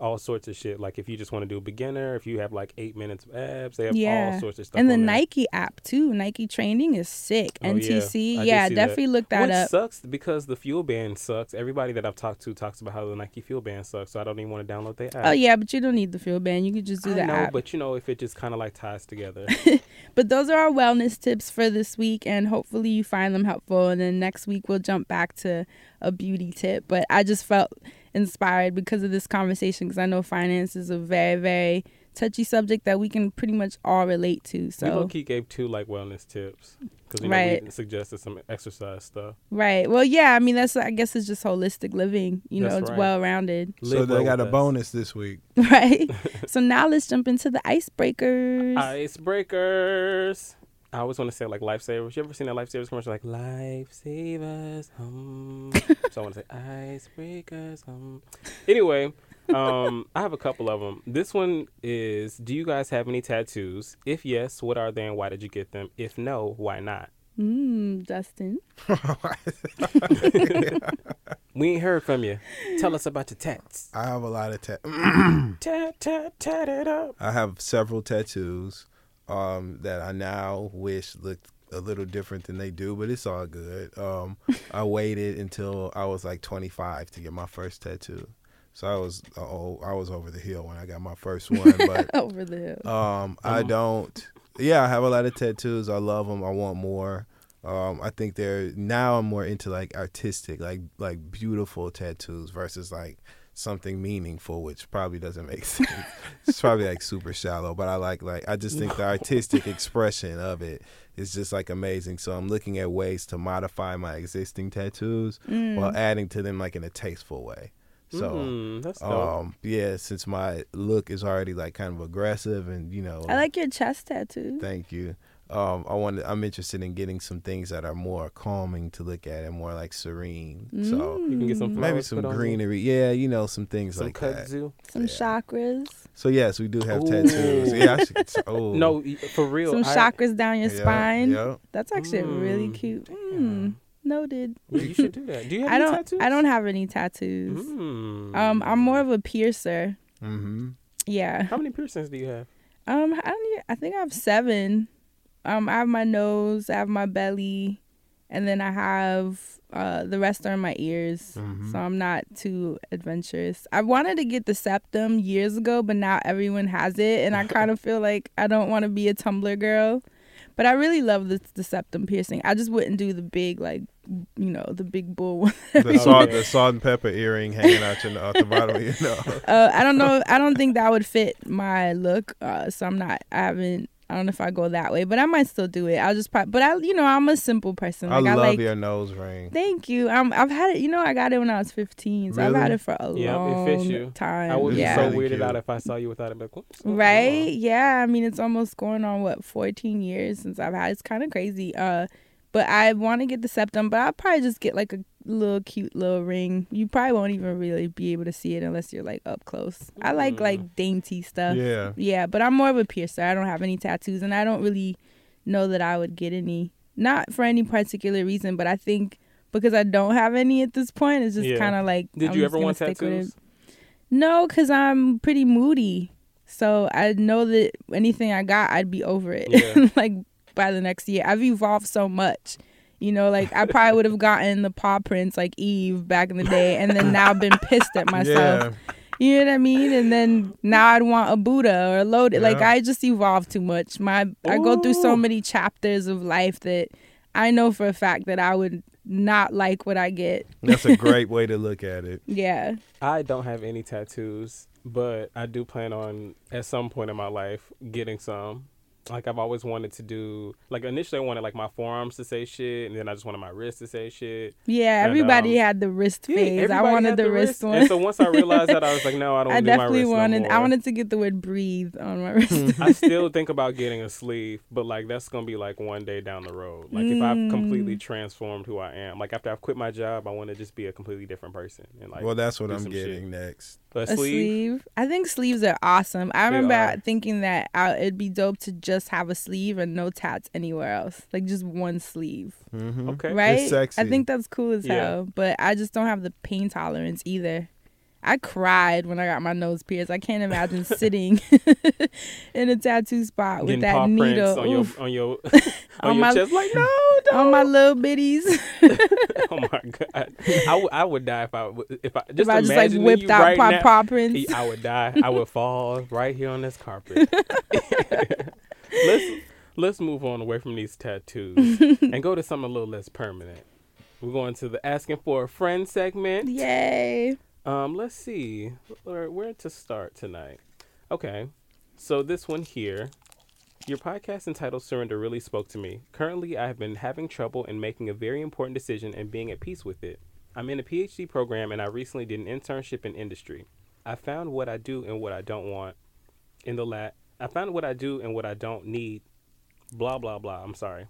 Speaker 5: all sorts of shit. Like if you just want to do a beginner, if you have like eight minutes of abs, they have
Speaker 6: Yeah.
Speaker 5: all sorts of stuff.
Speaker 6: and the
Speaker 5: on there.
Speaker 6: Nike app too. Nike training is sick.
Speaker 5: Oh, yeah.
Speaker 6: NTC,
Speaker 5: did
Speaker 6: yeah,
Speaker 5: see that.
Speaker 6: definitely look that
Speaker 5: Which
Speaker 6: up.
Speaker 5: sucks because the FuelBand sucks. Everybody that I've talked to talks about how the Nike FuelBand sucks, so I don't even want to download their app.
Speaker 6: Oh yeah, but you don't need the FuelBand. You could just do
Speaker 5: I
Speaker 6: the
Speaker 5: know,
Speaker 6: app.
Speaker 5: but you know, if it just kind of like ties together.
Speaker 6: But those are our wellness tips for this week, and hopefully you find them helpful. And then next week we'll jump back to a beauty tip. But I just felt inspired because of this conversation because I know finance is a very, very touchy subject that we can pretty much all relate to.
Speaker 5: we
Speaker 6: So
Speaker 5: low key gave two like wellness tips. because you know we suggested some exercise stuff.
Speaker 6: Right. Well, yeah. I mean, that's I guess it's just holistic living. You know, it's
Speaker 5: right.
Speaker 6: well rounded.
Speaker 4: So
Speaker 5: Live
Speaker 4: they
Speaker 5: well
Speaker 4: got a bonus this week.
Speaker 6: Right. so now let's jump into the icebreakers.
Speaker 5: Icebreakers. I always want to say like lifesavers. You ever seen that lifesavers commercial like lifesavers? Um. so I want to say icebreakers. Um. Anyway, um, I have a couple of them. This one is: Do you guys have any tattoos? If yes, what are they and why did you get them? If no, why not?
Speaker 6: Mm, Dustin.
Speaker 5: We ain't heard from you. Tell us about your tats.
Speaker 4: I have a lot of tat.
Speaker 5: Tat tat tat it up.
Speaker 4: I have several tattoos um, that I now wish looked a little different than they do, but it's all good. Um, I waited until I was like 25 to get my first tattoo, so I was oh, I was over the hill when I got my first one. But
Speaker 6: Over the hill.
Speaker 4: um, I don't. Yeah, I have a lot of tattoos. I love them. I want more. Um, I think they're now I'm more into like artistic, like like beautiful tattoos versus like something meaningful, which probably doesn't make sense. it's probably like super shallow, but I like like I just think the artistic expression of it is just like amazing. So I'm looking at ways to modify my existing tattoos while adding to them like in a tasteful way. So
Speaker 5: Mm,
Speaker 4: um yeah, since my look is already like kind of aggressive and you know
Speaker 6: I like your chest tattoo.
Speaker 4: Thank you. Um, I want. I'm interested in getting some things that are more calming to look at and more like serene. So
Speaker 5: you can get some
Speaker 4: maybe some
Speaker 5: put on you.
Speaker 4: greenery. Yeah, you know, some things
Speaker 5: some
Speaker 4: like that.
Speaker 5: kudzu.
Speaker 6: Some chakras.
Speaker 4: So yes, we do have
Speaker 5: Ooh.
Speaker 4: tattoos. Yeah, I should. Oh
Speaker 5: No, for real.
Speaker 6: Some
Speaker 5: I-
Speaker 6: chakras down your
Speaker 4: Yeah,
Speaker 6: spine.
Speaker 4: yeah.
Speaker 6: That's actually really
Speaker 5: Mm,
Speaker 6: cute. Mm, noted.
Speaker 5: Yeah, you should do that. Do you have
Speaker 6: I
Speaker 5: any
Speaker 6: don't.
Speaker 5: tattoos?
Speaker 6: I don't have any tattoos.
Speaker 5: Mm.
Speaker 6: Um, I'm more of a piercer.
Speaker 4: Mm-hmm.
Speaker 6: Yeah.
Speaker 5: How many piercings do you have?
Speaker 6: Um, I don't. I think I have seven. Um, I have my nose. I have my belly, and then I have uh the rest are in my ears.
Speaker 4: Mhm.
Speaker 6: So I'm not too adventurous. I wanted to get the septum years ago, but now everyone has it, and I kind of feel like I don't want to be a Tumblr girl. But I really love the, the septum piercing. I just wouldn't do the big, like, you know, the big bull one.
Speaker 4: The salt, the salt and pepper earring hanging out your out the bottom of your nose.
Speaker 6: uh, I don't know. I don't think that would fit my look. Uh, so I'm not. I haven't. I don't know if I go that way, but I might still do it. I'll just. Probably, but I, you know, I'm a simple person.
Speaker 4: I
Speaker 6: Like I,
Speaker 4: love
Speaker 6: like.
Speaker 4: your nose ring.
Speaker 6: Thank you. Um, I've had it. You know, I got it when I was 15, so I've had it for a
Speaker 5: Yep, it
Speaker 6: long
Speaker 5: fits you.
Speaker 6: time.
Speaker 5: I would
Speaker 6: yeah.
Speaker 5: be so
Speaker 4: Really
Speaker 5: weirded
Speaker 4: cute.
Speaker 5: out if I saw you without it. Like, what's
Speaker 6: right? Yeah. I mean, it's almost going on what 14 years since I've had. it. It's kind of crazy. Uh, but I want to get the septum, but I'll probably just get like a little cute little ring. You probably won't even really be able to see it unless you're like up close. I like
Speaker 5: Mm.
Speaker 6: like dainty stuff.
Speaker 4: Yeah.
Speaker 6: Yeah, but I'm more of a piercer. I don't have any tattoos, and I don't really know that I would get any. Not for any particular reason, but I think because I don't have any at this point, it's just
Speaker 5: Yeah.
Speaker 6: kind of like.
Speaker 5: Did
Speaker 6: I'm
Speaker 5: you ever want
Speaker 6: stick with it.
Speaker 5: tattoos?
Speaker 6: No, because I'm pretty moody. So I know that anything I got, I'd be over it.
Speaker 5: Yeah.
Speaker 6: like by the next year. I've evolved so much. You know, like I probably would have gotten the paw prints like Eve back in the day, and then now been pissed at myself.
Speaker 4: Yeah.
Speaker 6: You know what I mean? And then now I'd want a Buddha or a loaded. Like I just evolved too much. My I go through so many chapters of life that I know for a fact that I would not like what I get.
Speaker 4: That's a great way to look at it.
Speaker 6: Yeah.
Speaker 5: I don't have any tattoos, but I do plan on at some point in my life getting some. Like I've always wanted to do. Like initially, I wanted like my forearms to say shit, and then I just wanted my wrist to say shit.
Speaker 6: Yeah,
Speaker 5: And,
Speaker 6: everybody
Speaker 5: um,
Speaker 6: had the wrist
Speaker 5: Yeah,
Speaker 6: phase. I wanted
Speaker 5: had
Speaker 6: the, wrist, one.
Speaker 5: And so once I realized that, I was like, no, I don't
Speaker 6: I
Speaker 5: want to do my
Speaker 6: definitely
Speaker 5: wrist
Speaker 6: wanted.
Speaker 5: no
Speaker 6: I wanted to get the word "breathe" on my wrist.
Speaker 5: I still think about getting a sleeve, but like that's gonna be like one day down the road. Like if I've completely
Speaker 6: Mm.
Speaker 5: transformed who I am, like after I've quit my job, I want to just be a completely different person and like
Speaker 4: Well, that's what I'm
Speaker 5: some shit.
Speaker 4: getting next.
Speaker 5: A,
Speaker 6: a
Speaker 5: sleeve.
Speaker 6: sleeve. I think sleeves are awesome. I
Speaker 5: They
Speaker 6: remember
Speaker 5: are.
Speaker 6: thinking that I, it'd be dope to just have a sleeve and no tats anywhere else, like just one sleeve,
Speaker 4: Mm-hmm.
Speaker 5: Okay.
Speaker 6: right?
Speaker 4: sexy.
Speaker 6: I think that's cool as
Speaker 5: Yeah.
Speaker 6: hell. But I just don't have the pain tolerance either. I cried when I got my nose pierced. I can't imagine sitting in a tattoo spot with
Speaker 5: Getting
Speaker 6: that needle
Speaker 5: on your on your
Speaker 6: On
Speaker 5: on your
Speaker 6: my-
Speaker 5: chest. Like no, don't.
Speaker 6: on my little bitties.
Speaker 5: oh my god, I would die if I w- if I just
Speaker 6: if I just like whipped out
Speaker 5: right
Speaker 6: my
Speaker 5: now. I would die. I would fall right here on this carpet. let's let's move on away from these tattoos and go to something a little less permanent. We're going to the asking for a friend segment.
Speaker 6: Yay!
Speaker 5: Um, let's see where where to start tonight. Okay, so this one here Your podcast entitled Surrender really spoke to me. Currently, I have been having trouble in making a very important decision and being at peace with it. I'm in a PhD program and I recently did an internship in industry. I found what I do and what I don't want in the lab. I found what I do and what I don't need. Blah, blah, blah. I'm sorry.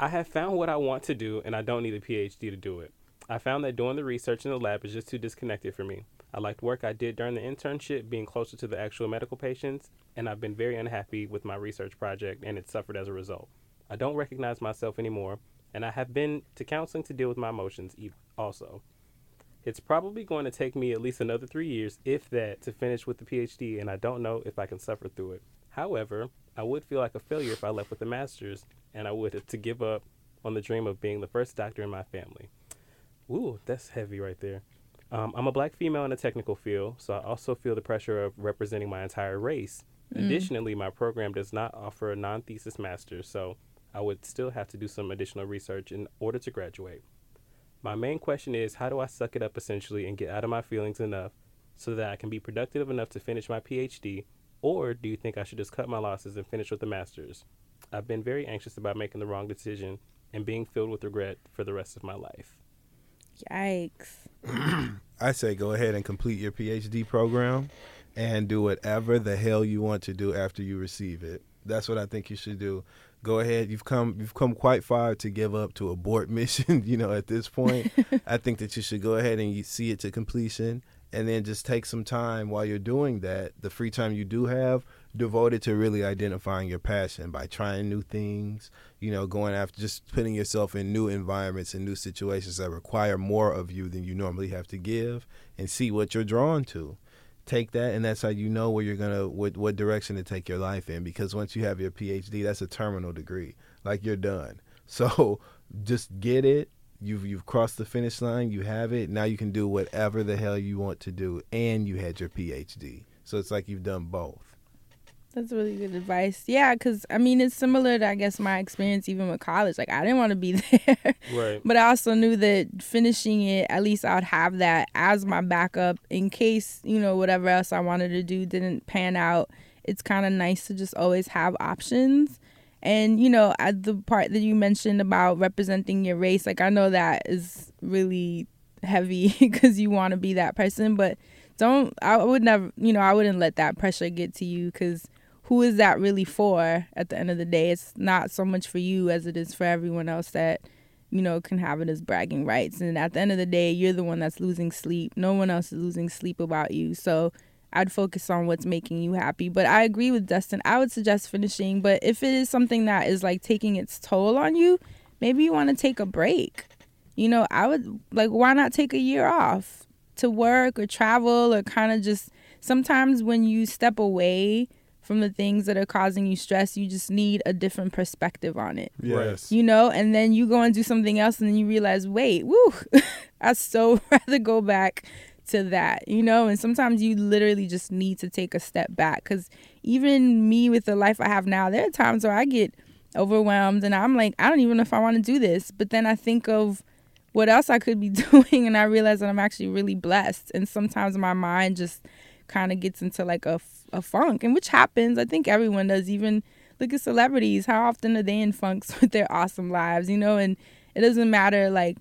Speaker 5: I have found what I want to do and I don't need a PhD to do it. I found that doing the research in the lab is just too disconnected for me. I liked work I did during the internship, being closer to the actual medical patients, and I've been very unhappy with my research project and it suffered as a result. I don't recognize myself anymore, and I have been to counseling to deal with my emotions also. It's probably going to take me at least another three years, if that, to finish with the PhD, and I don't know if I can suffer through it. However, I would feel like a failure if I left with a master's, and I would have to give up on the dream of being the first doctor in my family. Ooh, that's heavy right there. Um, I'm a black female in a technical field, so I also feel the pressure of representing my entire race. Additionally, my program does not offer a non thesis master's, so I would still have to do some additional research in order to graduate. My main question is how do I suck it up essentially and get out of my feelings enough so that I can be productive enough to finish my PhD, or do you think I should just cut my losses and finish with the master's? I've been very anxious about making the wrong decision and being filled with regret for the rest of my life.
Speaker 6: Yikes.
Speaker 4: I say go ahead and complete your PhD program and do whatever the hell you want to do after you receive it. That's what I think you should do. Go ahead. You've come you've come quite far to give up to abort mission, you know, at this point. I think that you should go ahead and you see it to completion and then just take some time while you're doing that, the free time you do have, devoted to really identifying your passion by trying new things, you know, going after just putting yourself in new environments and new situations that require more of you than you normally have to give and see what you're drawn to. Take that and that's how you know where you're gonna what what direction to take your life in because once you have your PhD, that's a terminal degree. Like you're done. So just get it. You've you've crossed the finish line, you have it, now you can do whatever the hell you want to do and you had your PhD. So it's like you've done both.
Speaker 6: That's really good advice. Yeah, because I mean, it's similar to, I guess, my experience even with college. Like, I didn't want to be there.
Speaker 5: Right.
Speaker 6: But I also knew that finishing it, at least I'd have that as my backup in case, you know, whatever else I wanted to do didn't pan out. It's kind of nice to just always have options. And, you know, at the part that you mentioned about representing your race, like, I know that is really heavy because you want to be that person. But don't, I would never, you know, I wouldn't let that pressure get to you because who is that really for at the end of the day? It's not so much for you as it is for everyone else that, you know, can have it as bragging rights. And at the end of the day, you're the one that's losing sleep. No one else is losing sleep about you. So I'd focus on what's making you happy. But I agree with Dustin. I would suggest finishing. But if it is something that is like taking its toll on you, maybe you want to take a break. You know, I would like, why not take a year off to work or travel or kind of just sometimes when you step away from the things that are causing you stress, you just need a different perspective on it
Speaker 4: Yes.
Speaker 6: you know, and then you go and do something else, and then you realize, wait, woo, I so rather go back to that, you know. And sometimes you literally just need to take a step back, because even me with the life I have now, there are times where I get overwhelmed, and I'm like, I don't even know if I want to do this, but then I think of what else I could be doing, and I realize that I'm actually really blessed. And sometimes my mind just kind of gets into like a, a funk, and which happens. I think everyone does. Even look at celebrities. How often are they in funks with their awesome lives, you know? And it doesn't matter, like,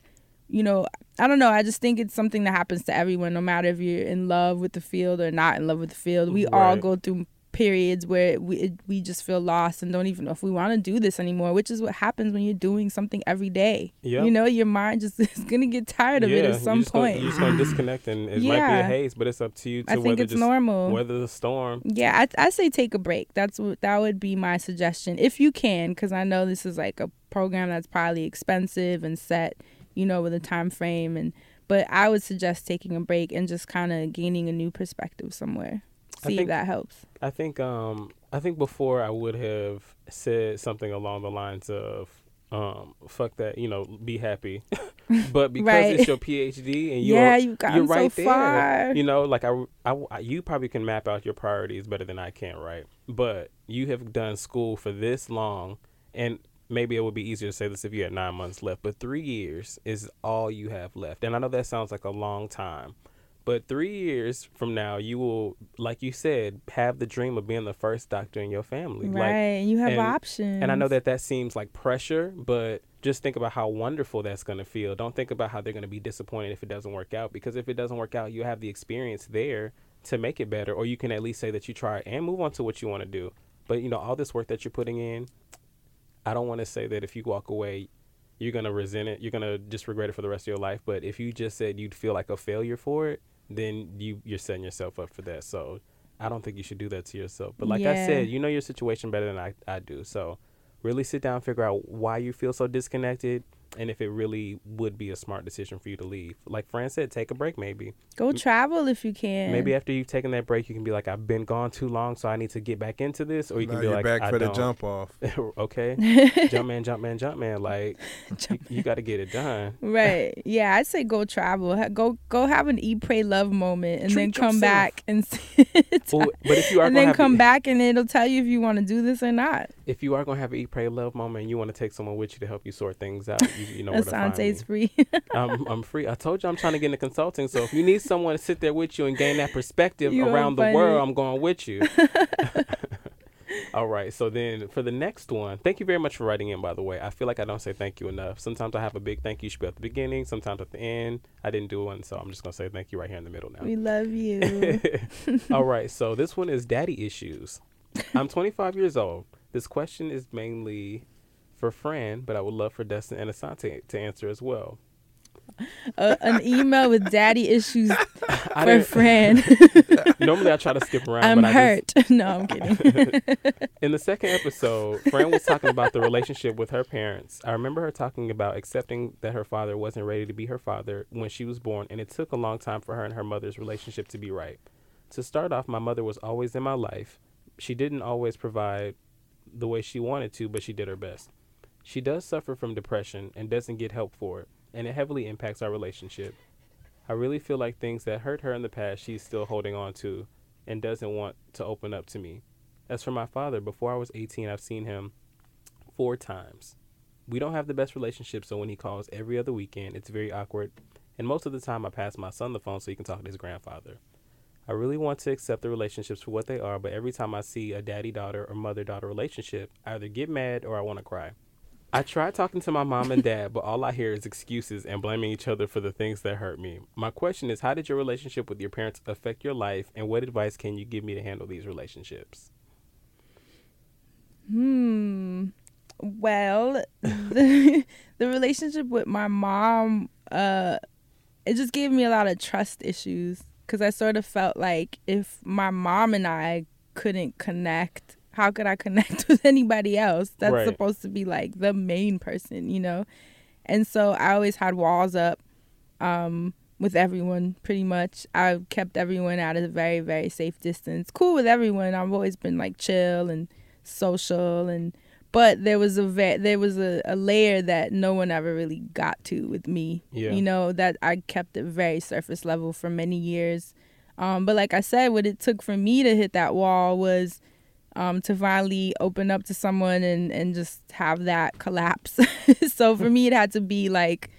Speaker 6: you know, I don't know. I just think it's something that happens to everyone, no matter if you're in love with the field or not in love with the field. We all go through periods where we it, we just feel lost and don't even know if we want to do this anymore, which is what happens when you're doing something every day.
Speaker 5: Yep.
Speaker 6: You know, your mind just is gonna get tired of it at some
Speaker 5: gonna-
Speaker 6: point.
Speaker 5: you just gonna disconnect, and it might be a haze, but it's up to you to
Speaker 6: I think it's
Speaker 5: just
Speaker 6: normal.
Speaker 5: weather the storm.
Speaker 6: Yeah, I, I say take a break. That's what that would be my suggestion if you can, because I know this is like a program that's probably expensive and set, you know, with a time frame. And but I would suggest taking a break and just kind of gaining a new perspective somewhere.
Speaker 5: I
Speaker 6: See if
Speaker 5: think-
Speaker 6: that helps.
Speaker 5: I think um I think before I would have said something along the lines of um fuck that you know be happy, but because
Speaker 6: Right.
Speaker 5: it's your PhD and you're
Speaker 6: Yeah, you've
Speaker 5: you're right
Speaker 6: so
Speaker 5: there,
Speaker 6: far.
Speaker 5: you know like I, I I- you probably can map out your priorities better than I can right, but you have done school for this long and. Maybe it would be easier to say this if you had nine months left, but three years is all you have left. And I know that sounds like a long time, But three years from now, you will, like you said, have the dream of being the first doctor in your family.
Speaker 6: Right.
Speaker 5: Like,
Speaker 6: and you have
Speaker 5: and-
Speaker 6: options.
Speaker 5: and I know that that seems like pressure, but just think about how wonderful that's going to feel. Don't think about how they're going to be disappointed if it doesn't work out, because if it doesn't work out, you have the experience there to make it better, or you can at least say that you tried and move on to what you want to do. But you know, all this work that you're putting in, I don't want to say that if you walk away, you're gonna resent it. You're gonna just regret it for the rest of your life. But if you just said you'd feel like a failure for it, then you you're setting yourself up for that. So I don't think you should do that to yourself. But like I said, you know your situation better than I, I do. So really sit down, figure out why you feel so disconnected, and if it really would be a smart decision for you to leave. Like Fran said, take a break maybe.
Speaker 6: Go travel if you can.
Speaker 5: Maybe after you've taken that break, you can be like, I've been gone too long, so I need to get back into this. Or you
Speaker 4: Now
Speaker 5: can be
Speaker 4: you're
Speaker 5: like,
Speaker 4: back
Speaker 5: I
Speaker 4: for the
Speaker 5: don't.
Speaker 4: jump off.
Speaker 5: okay, jump man, jump man, jump man. Like you, you got to get it done.
Speaker 6: Right. Yeah, I'd say go travel. Go go have an eat, pray, love moment, and then come
Speaker 5: yourself.
Speaker 6: back and see
Speaker 5: Well, but if you are
Speaker 6: and
Speaker 5: gonna
Speaker 6: then come
Speaker 5: the-
Speaker 6: back and it'll tell you if you want to do this or not.
Speaker 5: If you are gonna have an eat, pray, love moment, and you want to take someone with you to help you sort things out, you, you know where to find me.
Speaker 6: Assante's free.
Speaker 5: I'm, I'm free. I told you I'm trying to get into consulting. So if you need someone to sit there with you and gain that perspective
Speaker 6: You
Speaker 5: around the
Speaker 6: funny.
Speaker 5: world, I'm going with you. All right. So then for the next one, thank you very much for writing in, by the way. I feel like I don't say thank you enough. Sometimes I have a big thank you should be at the beginning, sometimes at the end. I didn't do one, so I'm just going to say thank you right here in the middle now.
Speaker 6: we love you.
Speaker 5: All right, so this one is daddy issues. I'm 25 years old. This question is mainly for Fran, but I would love for Dustin and Assante to answer as well.
Speaker 6: uh, an email with daddy issues for Fran.
Speaker 5: Normally I try to skip around,
Speaker 6: I'm
Speaker 5: but I
Speaker 6: hurt. no, I'm kidding.
Speaker 5: in the second episode, Fran was talking about the relationship with her parents. I remember her talking about accepting that her father wasn't ready to be her father when she was born, and it took a long time for her and her mother's relationship to be right. To start off, my mother was always in my life. She didn't always provide the way she wanted to, but she did her best. She does suffer from depression and doesn't get help for it, and it heavily impacts our relationship. I really feel like things that hurt her in the past, she's still holding on to and doesn't want to open up to me. As for my father, before I was 18, I've seen him four times. We don't have the best relationship, so when he calls every other weekend, it's very awkward. And most of the time, I pass my son the phone so he can talk to his grandfather. I really want to accept the relationships for what they are, but every time I see a daddy daughter or mother daughter relationship, I either get mad or I want to cry. I tried talking to my mom and dad, but all I hear is excuses and blaming each other for the things that hurt me. My question is how did your relationship with your parents affect your life, and what advice can you give me to handle these relationships?
Speaker 6: Hmm. Well, the, the relationship with my mom, uh, it just gave me a lot of trust issues because I sort of felt like if my mom and I couldn't connect, how could I connect with anybody else? That's
Speaker 5: Right.
Speaker 6: supposed to be like the main person, you know? And so I always had walls up um, with everyone, pretty much. I kept everyone at a very, very safe distance. Cool with everyone. I've always been like chill and social and but there was a ve- there was a, a layer that no one ever really got to with me.
Speaker 5: Yeah.
Speaker 6: you know that i kept it very surface level for many years. Um, but like i said what it took for me to hit that wall was um, to finally open up to someone and, and just have that collapse. So for me it had to be like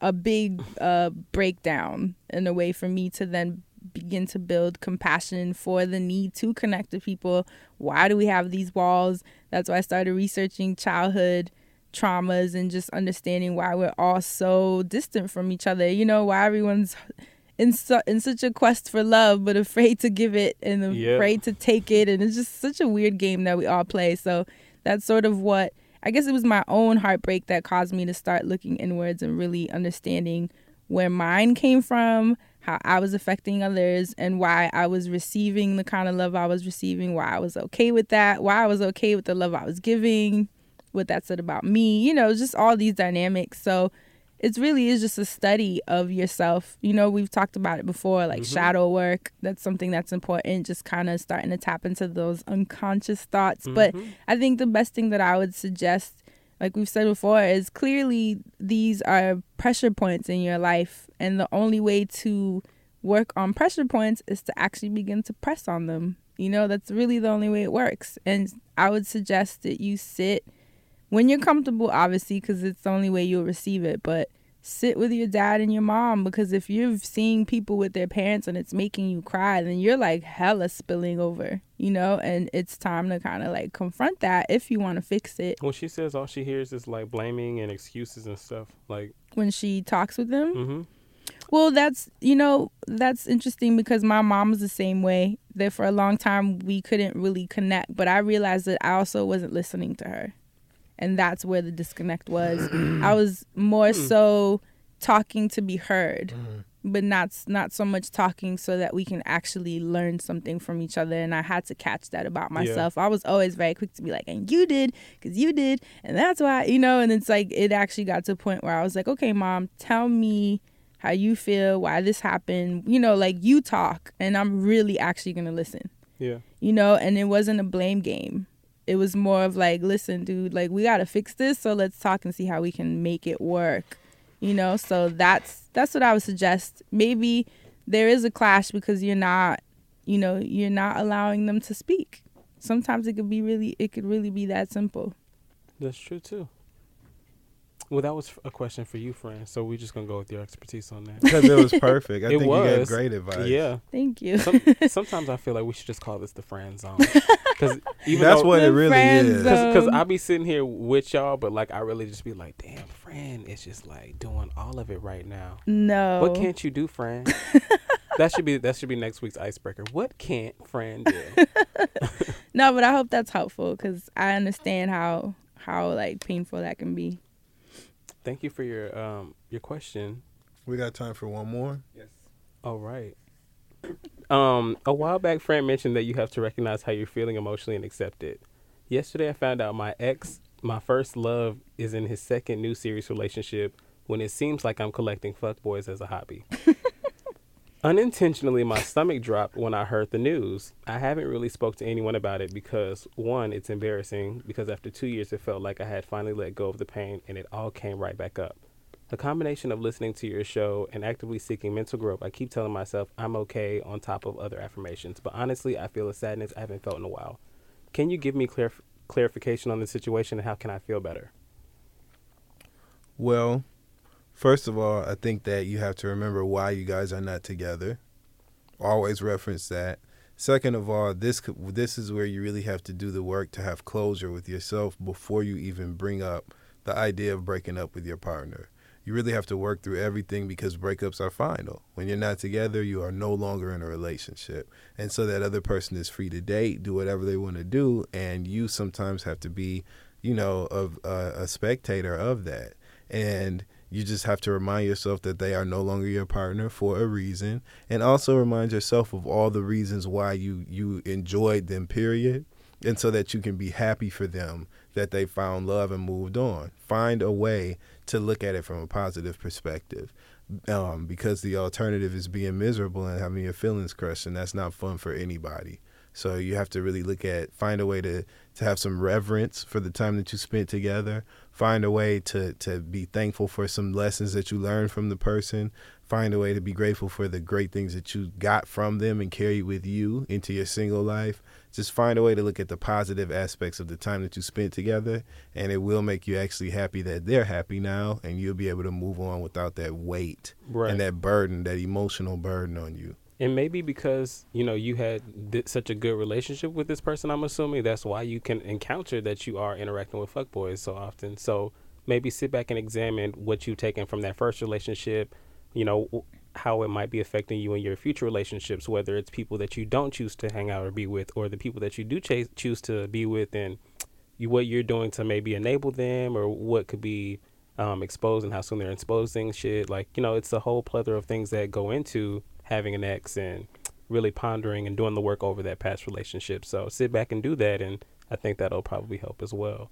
Speaker 6: a big uh, breakdown in a way for me to then begin to build compassion for the need to connect to people. Why do we have these walls? That's why I started researching childhood traumas and just understanding why we're all so distant from each other. You know, why everyone's in su- in such a quest for love but afraid to give it and afraid to take it and it's just such a weird game that we all play. So that's sort of what I guess it was my own heartbreak that caused me to start looking inwards and really understanding where mine came from, how I was affecting others, and why I was receiving the kind of love I was receiving, why I was okay with that, why I was okay with the love I was giving, what that said about me, you know, just all these dynamics. So it really is just a study of yourself. You know, we've talked about it before, like mm-hmm. shadow work. That's something that's important, just kind of starting to tap into those unconscious thoughts. But mm-hmm. I think the best thing that I would suggest, like we've said before, is clearly these are pressure points in your life. And the only way to work on pressure points is to actually begin to press on them. You know, that's really the only way it works. And I would suggest that you sit when you're comfortable, obviously, because it's the only way you'll receive it. But sit with your dad and your mom because if you're seeing people with their parents and it's making you cry, then you're like hella spilling over, you know, and it's time to kind of like confront that if you want to fix it.
Speaker 5: When she says all she hears is like blaming and excuses and stuff, like,
Speaker 6: When she talks with them,
Speaker 5: mm-hmm.
Speaker 6: Well, that's you know that's interesting because my mom was the same way. That for a long time we couldn't really connect, but I realized that I also wasn't listening to her, and that's where the disconnect was. I was more hmm. so talking to be heard, mm-hmm. but not not so much talking so that we can actually learn something from each other. And I had to catch that about
Speaker 5: Yeah.
Speaker 6: myself. I was always very quick to be like, "And you did, because you did, and that's why," you know. And it's like it actually got to a point where I was like, "Okay, mom, tell me." how you feel, why this happened, you know, like you talk and I'm really actually going to listen,
Speaker 5: yeah,
Speaker 6: you know, and it wasn't a blame game. It was more of like, listen, dude, like we got to fix this, so let's talk and see how we can make it work. You know, so that's that's what I would suggest. Maybe there is a clash because you're not, you know, you're not allowing them to speak. Sometimes it could be really it could really be that simple.
Speaker 5: that's true too. Well, that was a question for you, friend. So we're just gonna go with your expertise on that.
Speaker 4: Because it was perfect. I
Speaker 5: It
Speaker 4: think you gave
Speaker 5: was.
Speaker 4: great advice.
Speaker 5: Yeah.
Speaker 6: Thank you.
Speaker 5: Some, sometimes I feel like we should just call this the friend zone. Because even
Speaker 4: That's
Speaker 5: though,
Speaker 4: what it really is.
Speaker 5: Because I be sitting here with y'all, but like I really just be like, damn, friend is just like doing all of it right now.
Speaker 6: no.
Speaker 5: What can't you do, friend? that should be that should be next week's icebreaker. What can't friend do?
Speaker 6: No, but I hope that's helpful because I understand how how like painful that can be.
Speaker 5: Thank you for your um your question.
Speaker 4: We got time for one more. Yes.
Speaker 5: All right. Um, a while back, Fran mentioned that you have to recognize how you're feeling emotionally and accept it. Yesterday, I found out my ex, my first love, is in his second new serious relationship when it seems like I'm collecting fuckboys as a hobby. Unintentionally, my stomach dropped when I heard the news. I haven't really spoke to anyone about it because one, it's embarrassing because after two years, it felt like I had finally let go of the pain and it all came right back up. The combination of listening to your show and actively seeking mental growth, I keep telling myself I'm okay on top of other affirmations. But honestly, I feel a sadness I haven't felt in a while. Can you give me clar- clarification on the situation and how can I feel better?
Speaker 4: Well, first of all, I think that you have to remember why you guys are not together. Always reference that. Second of all, this this is where you really have to do the work to have closure with yourself before you even bring up the idea of breaking up with your partner. You really have to work through everything because breakups are final. When you're not together, you are no longer in a relationship. And so that other person is free to date, do whatever they want to do, and you sometimes have to be, you know, of uh, a spectator of that and you just have to remind yourself that they are no longer your partner for a reason. And also remind yourself of all the reasons why you you enjoyed them period. And so that you can be happy for them that they found love and moved on. Find a way to look at it from a positive perspective. Um, because the alternative is being miserable and having your feelings crushed and that's not fun for anybody. So you have to really look at find a way to to have some reverence for the time that you spent together. Find a way to to be thankful for some lessons that you learned from the person. Find a way to be grateful for the great things that you got from them and carry with you into your single life. Just find a way to look at the positive aspects of the time that you spent together and it will make you actually happy that they're happy now and you'll be able to move on without that weight
Speaker 5: Right.
Speaker 4: and that burden that emotional burden on you
Speaker 5: And maybe because you know you had th- such a good relationship with this person, I'm assuming that's why you can encounter that you are interacting with fuckboys so often. So maybe sit back and examine what you've taken from that first relationship. You know how it might be affecting you in your future relationships, whether it's people that you don't choose to hang out or be with, or the people that you do chase, choose to be with, and you, what you're doing to maybe enable them, or what could be um, exposed and how soon they're exposing shit. Like you know, it's a whole plethora of things that go into having an ex and really pondering and doing the work over that past relationship. So sit back and do that, and I think that'll probably help as well.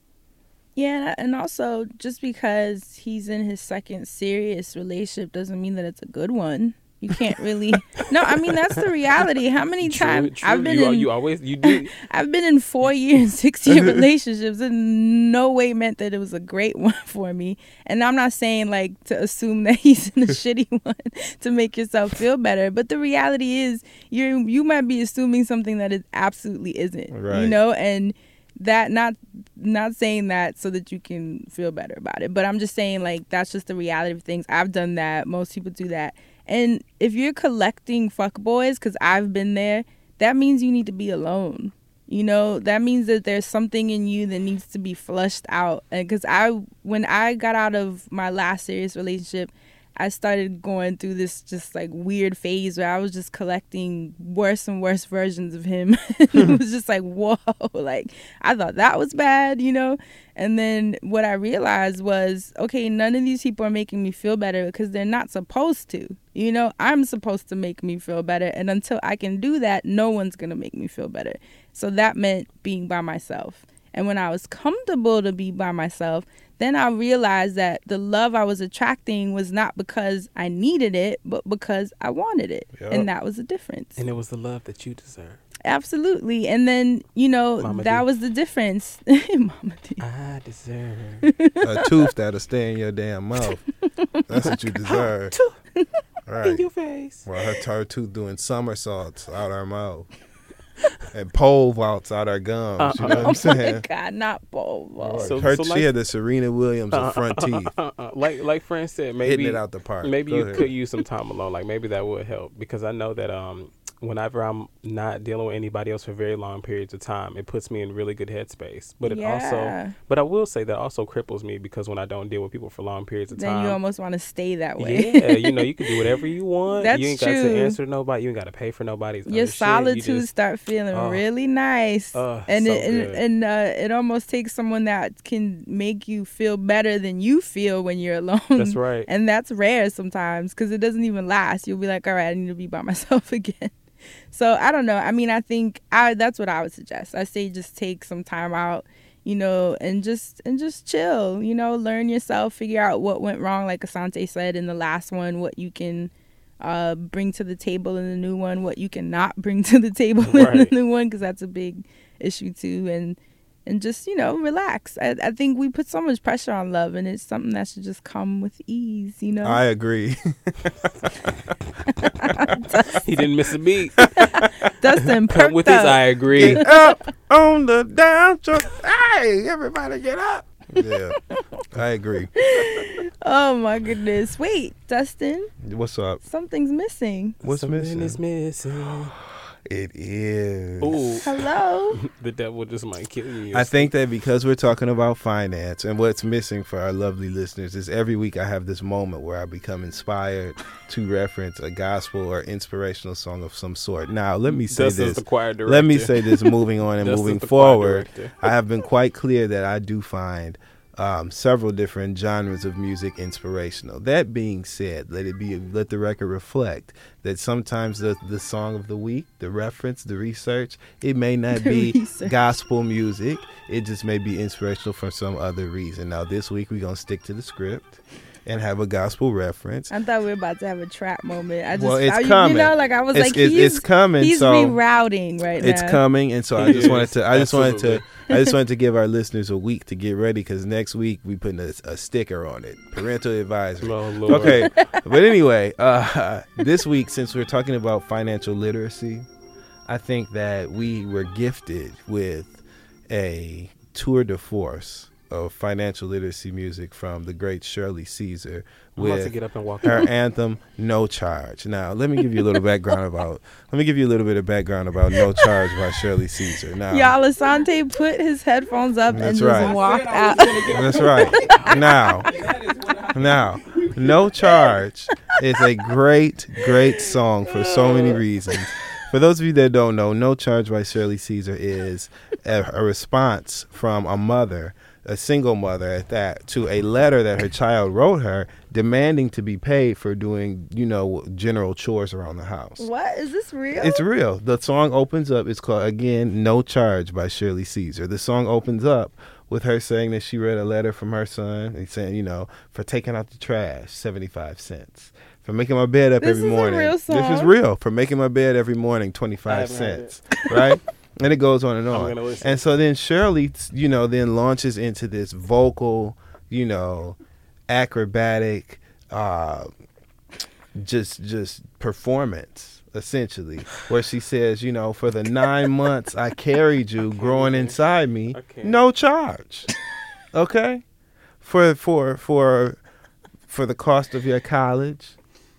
Speaker 6: Yeah, and also just because he's in his second serious relationship doesn't mean that it's a good one. You can't really. no, I mean that's the reality. How many times I've been
Speaker 5: you,
Speaker 6: in
Speaker 5: you always you do
Speaker 6: I've been in four year, six year relationships, and no way meant that it was a great one for me. And I'm not saying like to assume that he's in a shitty one to make yourself feel better, but the reality is you you might be assuming something that it absolutely isn't.
Speaker 4: Right.
Speaker 6: You know, and that not not saying that so that you can feel better about it, but I'm just saying like that's just the reality of things. I've done that. Most people do that. And if you're collecting fuckboys, because I've been there, that means you need to be alone. You know, that means that there's something in you that needs to be flushed out. And because I, when I got out of my last serious relationship, I started going through this just like weird phase where I was just collecting worse and worse versions of him. it was just like, whoa, like I thought that was bad, you know? And then what I realized was, okay, none of these people are making me feel better because they're not supposed to. You know, I'm supposed to make me feel better. And until I can do that, no one's going to make me feel better. So that meant being by myself. And when I was comfortable to be by myself, then I realized that the love I was attracting was not because I needed it, but because I wanted it.
Speaker 4: Yup.
Speaker 6: And that was the difference.
Speaker 5: And it was the love that you deserve.
Speaker 6: Absolutely. And then, you know,
Speaker 5: Mama
Speaker 6: that
Speaker 5: D.
Speaker 6: was the difference. Mama D.
Speaker 5: I deserve.
Speaker 4: a tooth that'll stay in your damn mouth. That's what you deserve.
Speaker 5: in
Speaker 4: Right.
Speaker 5: In your face.
Speaker 4: Well, her, her tooth doing somersaults out her mouth. And pole vaults out her gums. You know what I'm
Speaker 6: Oh my
Speaker 4: saying?
Speaker 6: God, not bowl. bowl.
Speaker 5: So-
Speaker 4: her,
Speaker 5: so
Speaker 4: she had the Serena Williams of front teeth,
Speaker 5: Uh-uh. Like like friend said, maybe
Speaker 4: hitting it out the park.
Speaker 5: maybe
Speaker 4: Go
Speaker 5: you
Speaker 4: ahead.
Speaker 5: could use some time alone. Like maybe that would help because I know that um whenever I'm not dealing with anybody else for very long periods of time, it puts me in really good headspace. But it
Speaker 6: Yeah.
Speaker 5: also but I will say that also cripples me because when I don't deal with people for long periods of
Speaker 6: then
Speaker 5: time.
Speaker 6: you almost want to stay that way.
Speaker 5: yeah, you know, you can do whatever you want.
Speaker 6: That's
Speaker 5: you ain't got to answer to nobody. You ain't got to pay for nobody's
Speaker 6: Your
Speaker 5: other shit. You just-
Speaker 6: start feeling
Speaker 5: Oh.
Speaker 6: really nice,
Speaker 5: Oh,
Speaker 6: and
Speaker 5: so
Speaker 6: it, and,
Speaker 5: good.
Speaker 6: and uh, it almost takes someone that can make you feel better than you feel when you're alone.
Speaker 5: That's right.
Speaker 6: and that's rare sometimes because it doesn't even last. You'll be like, all right, I need to be by myself again. So I don't know. I mean, I think I that's what I would suggest. I say just take some time out, you know, and just and just chill. You know, learn yourself, figure out what went wrong, like Assante said in the last one, what you can uh, bring to the table in the new one, what you cannot bring to the table in the new one, because that's a big issue too. And and just you know relax. I, I think we put so much pressure on love, and it's something that should just come with ease. You know.
Speaker 4: I agree.
Speaker 5: he didn't miss a beat.
Speaker 6: Dustin
Speaker 5: Come with
Speaker 6: perked
Speaker 5: his. I agree.
Speaker 4: get up on the down truck. Hey, everybody get up. Yeah, I agree.
Speaker 6: Oh my goodness! Wait, Dustin,
Speaker 4: What's up?
Speaker 6: something's missing.
Speaker 4: What's
Speaker 5: Something
Speaker 4: missing?
Speaker 5: is missing.
Speaker 4: It is.
Speaker 5: Ooh,
Speaker 6: Hello.
Speaker 5: the devil just might kill you.
Speaker 4: I think that because we're talking about finance and what's missing for our lovely listeners is every week I have this moment where I become inspired to reference a gospel or inspirational song of some sort. Now, let me say
Speaker 5: Dustin's
Speaker 4: this.
Speaker 5: the choir director.
Speaker 4: Let me say this moving on and moving forward. I have been quite clear that I do find um, several different genres of music inspirational. That being said, let it be let the record reflect that sometimes the the song of the week, the reference, the research, it may not
Speaker 6: The
Speaker 4: be
Speaker 6: research.
Speaker 4: gospel music. It just may be inspirational for some other reason. Now this week we're gonna stick to the script and have a gospel reference.
Speaker 6: I thought we were about to have a trap moment. I just,
Speaker 4: Well, it's
Speaker 6: I,
Speaker 4: coming.
Speaker 6: You know, like I was
Speaker 4: It's-
Speaker 6: like,
Speaker 4: it's-
Speaker 6: he's,
Speaker 4: it's coming,
Speaker 6: He's
Speaker 4: so-
Speaker 6: rerouting right
Speaker 4: It's
Speaker 6: now.
Speaker 4: It's coming, and so I just wanted to. I just wanted to. I just wanted to give our listeners a week to get ready because next week we putting a, a sticker on it, parental advisory.
Speaker 5: Oh, Lord.
Speaker 4: Okay, but anyway, uh, this week since we're talking about financial literacy, I think that we were gifted with a tour de force of financial literacy music from the great Shirley Caesar
Speaker 5: I'm to
Speaker 4: with
Speaker 5: get up and walk.
Speaker 4: her anthem "No Charge." Now, let me give you a little background about. Let me give you a little bit of background about "No Charge" by Shirley Caesar. Now,
Speaker 6: Y'all, Assante put his headphones up and
Speaker 4: That's
Speaker 6: just
Speaker 4: right.
Speaker 6: walked out.
Speaker 4: That's right. Now, now, "No Charge" is a great, great song for so many reasons. For those of you that don't know, "No Charge" by Shirley Caesar is a, a response from a mother, a single mother at that, to a letter that her child wrote her demanding to be paid for doing, you know, general chores around the house.
Speaker 6: what is this real?
Speaker 4: It's real. The song opens up. It's called again "No Charge" by Shirley Caesar. The song opens up with her saying that she read a letter from her son and saying, you know, for taking out the trash, seventy five cents. For making my bed up
Speaker 6: This
Speaker 4: every
Speaker 6: is a
Speaker 4: morning.
Speaker 6: real
Speaker 4: This is real. For making my bed every morning, twenty
Speaker 5: I
Speaker 4: five
Speaker 5: haven't heard
Speaker 4: cents. Right? and it goes on and on. And so then Shirley, you know, then launches into this vocal, you know, acrobatic, uh, just just performance essentially, where she says, you know, for the nine months I carried you growing inside me, no charge. Okay? For for for for the cost of your college,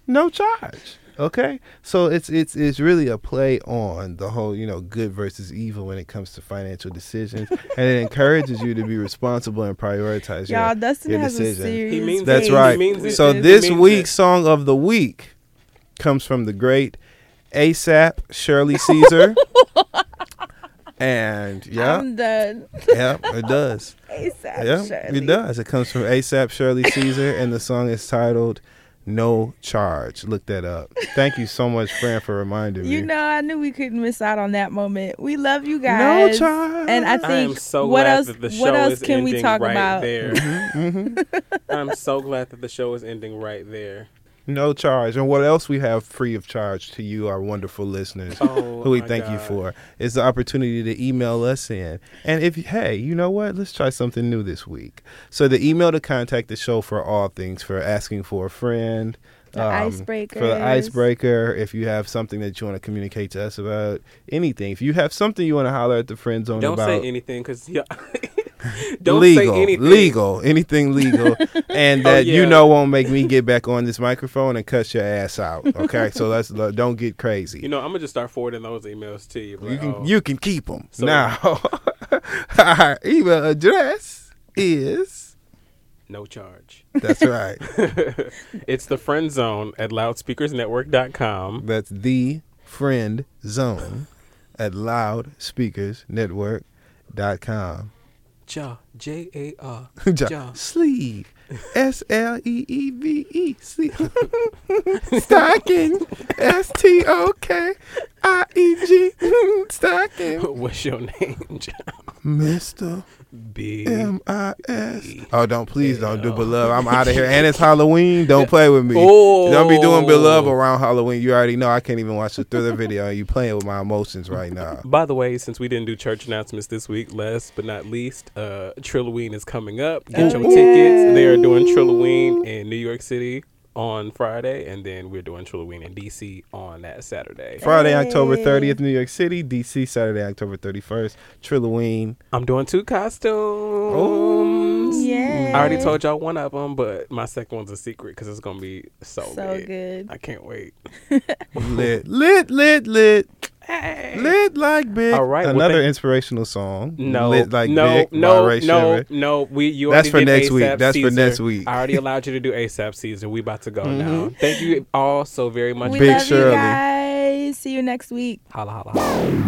Speaker 4: no charge. Okay? So it's it's it's really a play on the whole, you know, good versus evil when it comes to financial decisions. and it encourages you to be responsible and prioritize your
Speaker 6: Y'all, Dustin
Speaker 4: your
Speaker 6: has a
Speaker 4: decisions.
Speaker 6: serious.
Speaker 5: He means
Speaker 4: That's
Speaker 5: He
Speaker 4: right.
Speaker 5: means.
Speaker 4: So
Speaker 5: He
Speaker 4: this
Speaker 5: means
Speaker 4: week's
Speaker 5: it.
Speaker 4: song of the week comes from the great ASAP Shirley Caesar. and yeah,
Speaker 6: I'm done.
Speaker 4: yeah, it does.
Speaker 6: ASAP
Speaker 4: Yeah,
Speaker 6: Shirley.
Speaker 4: it does. It comes from ASAP Shirley Caesar, and the song is titled "No Charge." Look that up. Thank you so much, Fran, for reminding me.
Speaker 6: You know, I knew we couldn't miss out on that moment. We love you guys.
Speaker 4: no charge.
Speaker 6: And I
Speaker 5: I
Speaker 6: think
Speaker 5: so
Speaker 6: what else?
Speaker 5: the show
Speaker 6: What else can we talk
Speaker 5: right
Speaker 6: about?
Speaker 5: there.
Speaker 4: Mhm.
Speaker 5: I'm so glad that the show is ending right there.
Speaker 4: No charge. And what else we have free of charge to you, our wonderful listeners.
Speaker 5: Oh,
Speaker 4: who we thank you for is the opportunity to email us in. And if hey, you know what? Let's try something new this week. So the email to contact the show for all things for asking for a friend.
Speaker 6: The
Speaker 4: um, For the icebreaker, if you have something that you want to communicate to us about anything, if you have something you want to holler at the friend zone
Speaker 5: Don't
Speaker 4: about,
Speaker 5: say anything because yeah. Don't
Speaker 4: legal,
Speaker 5: say anything.
Speaker 4: legal, anything legal, and
Speaker 5: Oh,
Speaker 4: that you know won't make me get back on this microphone and cut your ass out. Okay, so let's don't get crazy.
Speaker 5: You know, I'm gonna just start forwarding those emails to you.
Speaker 4: You can
Speaker 5: oh,
Speaker 4: you can keep them
Speaker 5: So-
Speaker 4: now. Our email address is
Speaker 5: no charge.
Speaker 4: that's right.
Speaker 5: it's the friend zone at loudspeakersnetwork.com.
Speaker 4: That's the friend zone at loudspeakersnetwork.com.
Speaker 5: Ja, J A R.
Speaker 4: Ja-
Speaker 5: Ja.
Speaker 4: Sleeve. S L E E V E. Sleeve. Stocking. S T O K I E G. Stocking.
Speaker 5: What's your name? Ja?
Speaker 4: Mr.
Speaker 5: B.
Speaker 4: M I S. Oh, don't please don't do beloved. I'm out of here. And it's Halloween. Don't play with me.
Speaker 5: Oh.
Speaker 4: Don't be doing beloved around Halloween. You already know I can't even watch the thriller video. You playing with my emotions right now.
Speaker 5: By the way, since we didn't do church announcements this week, last but not least, uh, Trilloween is coming up. Get
Speaker 6: Oh,
Speaker 5: your tickets. They are doing Trilloween in New York City on Friday, and then we're doing Trilloween in DC on that Saturday.
Speaker 4: Friday, October 30th, New York City. DC, Saturday, October 31st. Trilloween.
Speaker 5: I'm doing two costumes.
Speaker 6: Yeah.
Speaker 5: I already told y'all one of them, but my second one's a secret because it's gonna be so,
Speaker 6: So
Speaker 5: lit.
Speaker 6: good.
Speaker 5: I can't wait.
Speaker 4: Lit, lit, lit, lit. Lit like big.
Speaker 5: All right, well,
Speaker 4: Another
Speaker 5: thank-
Speaker 4: inspirational song.
Speaker 5: No,
Speaker 4: Lit like
Speaker 5: no,
Speaker 4: big. by
Speaker 5: no, no,
Speaker 4: Shiver.
Speaker 5: no. We you
Speaker 4: That's for
Speaker 5: did
Speaker 4: next week.
Speaker 5: ASAP
Speaker 4: That's for next week.
Speaker 5: I already allowed you to do ASAP Caesar. We about to go
Speaker 4: Mm-hmm.
Speaker 5: now. Thank you all so very much.
Speaker 6: We
Speaker 4: Big
Speaker 6: love
Speaker 4: Shirley.
Speaker 6: you guys. See you next week.
Speaker 5: Holla, holla, holla.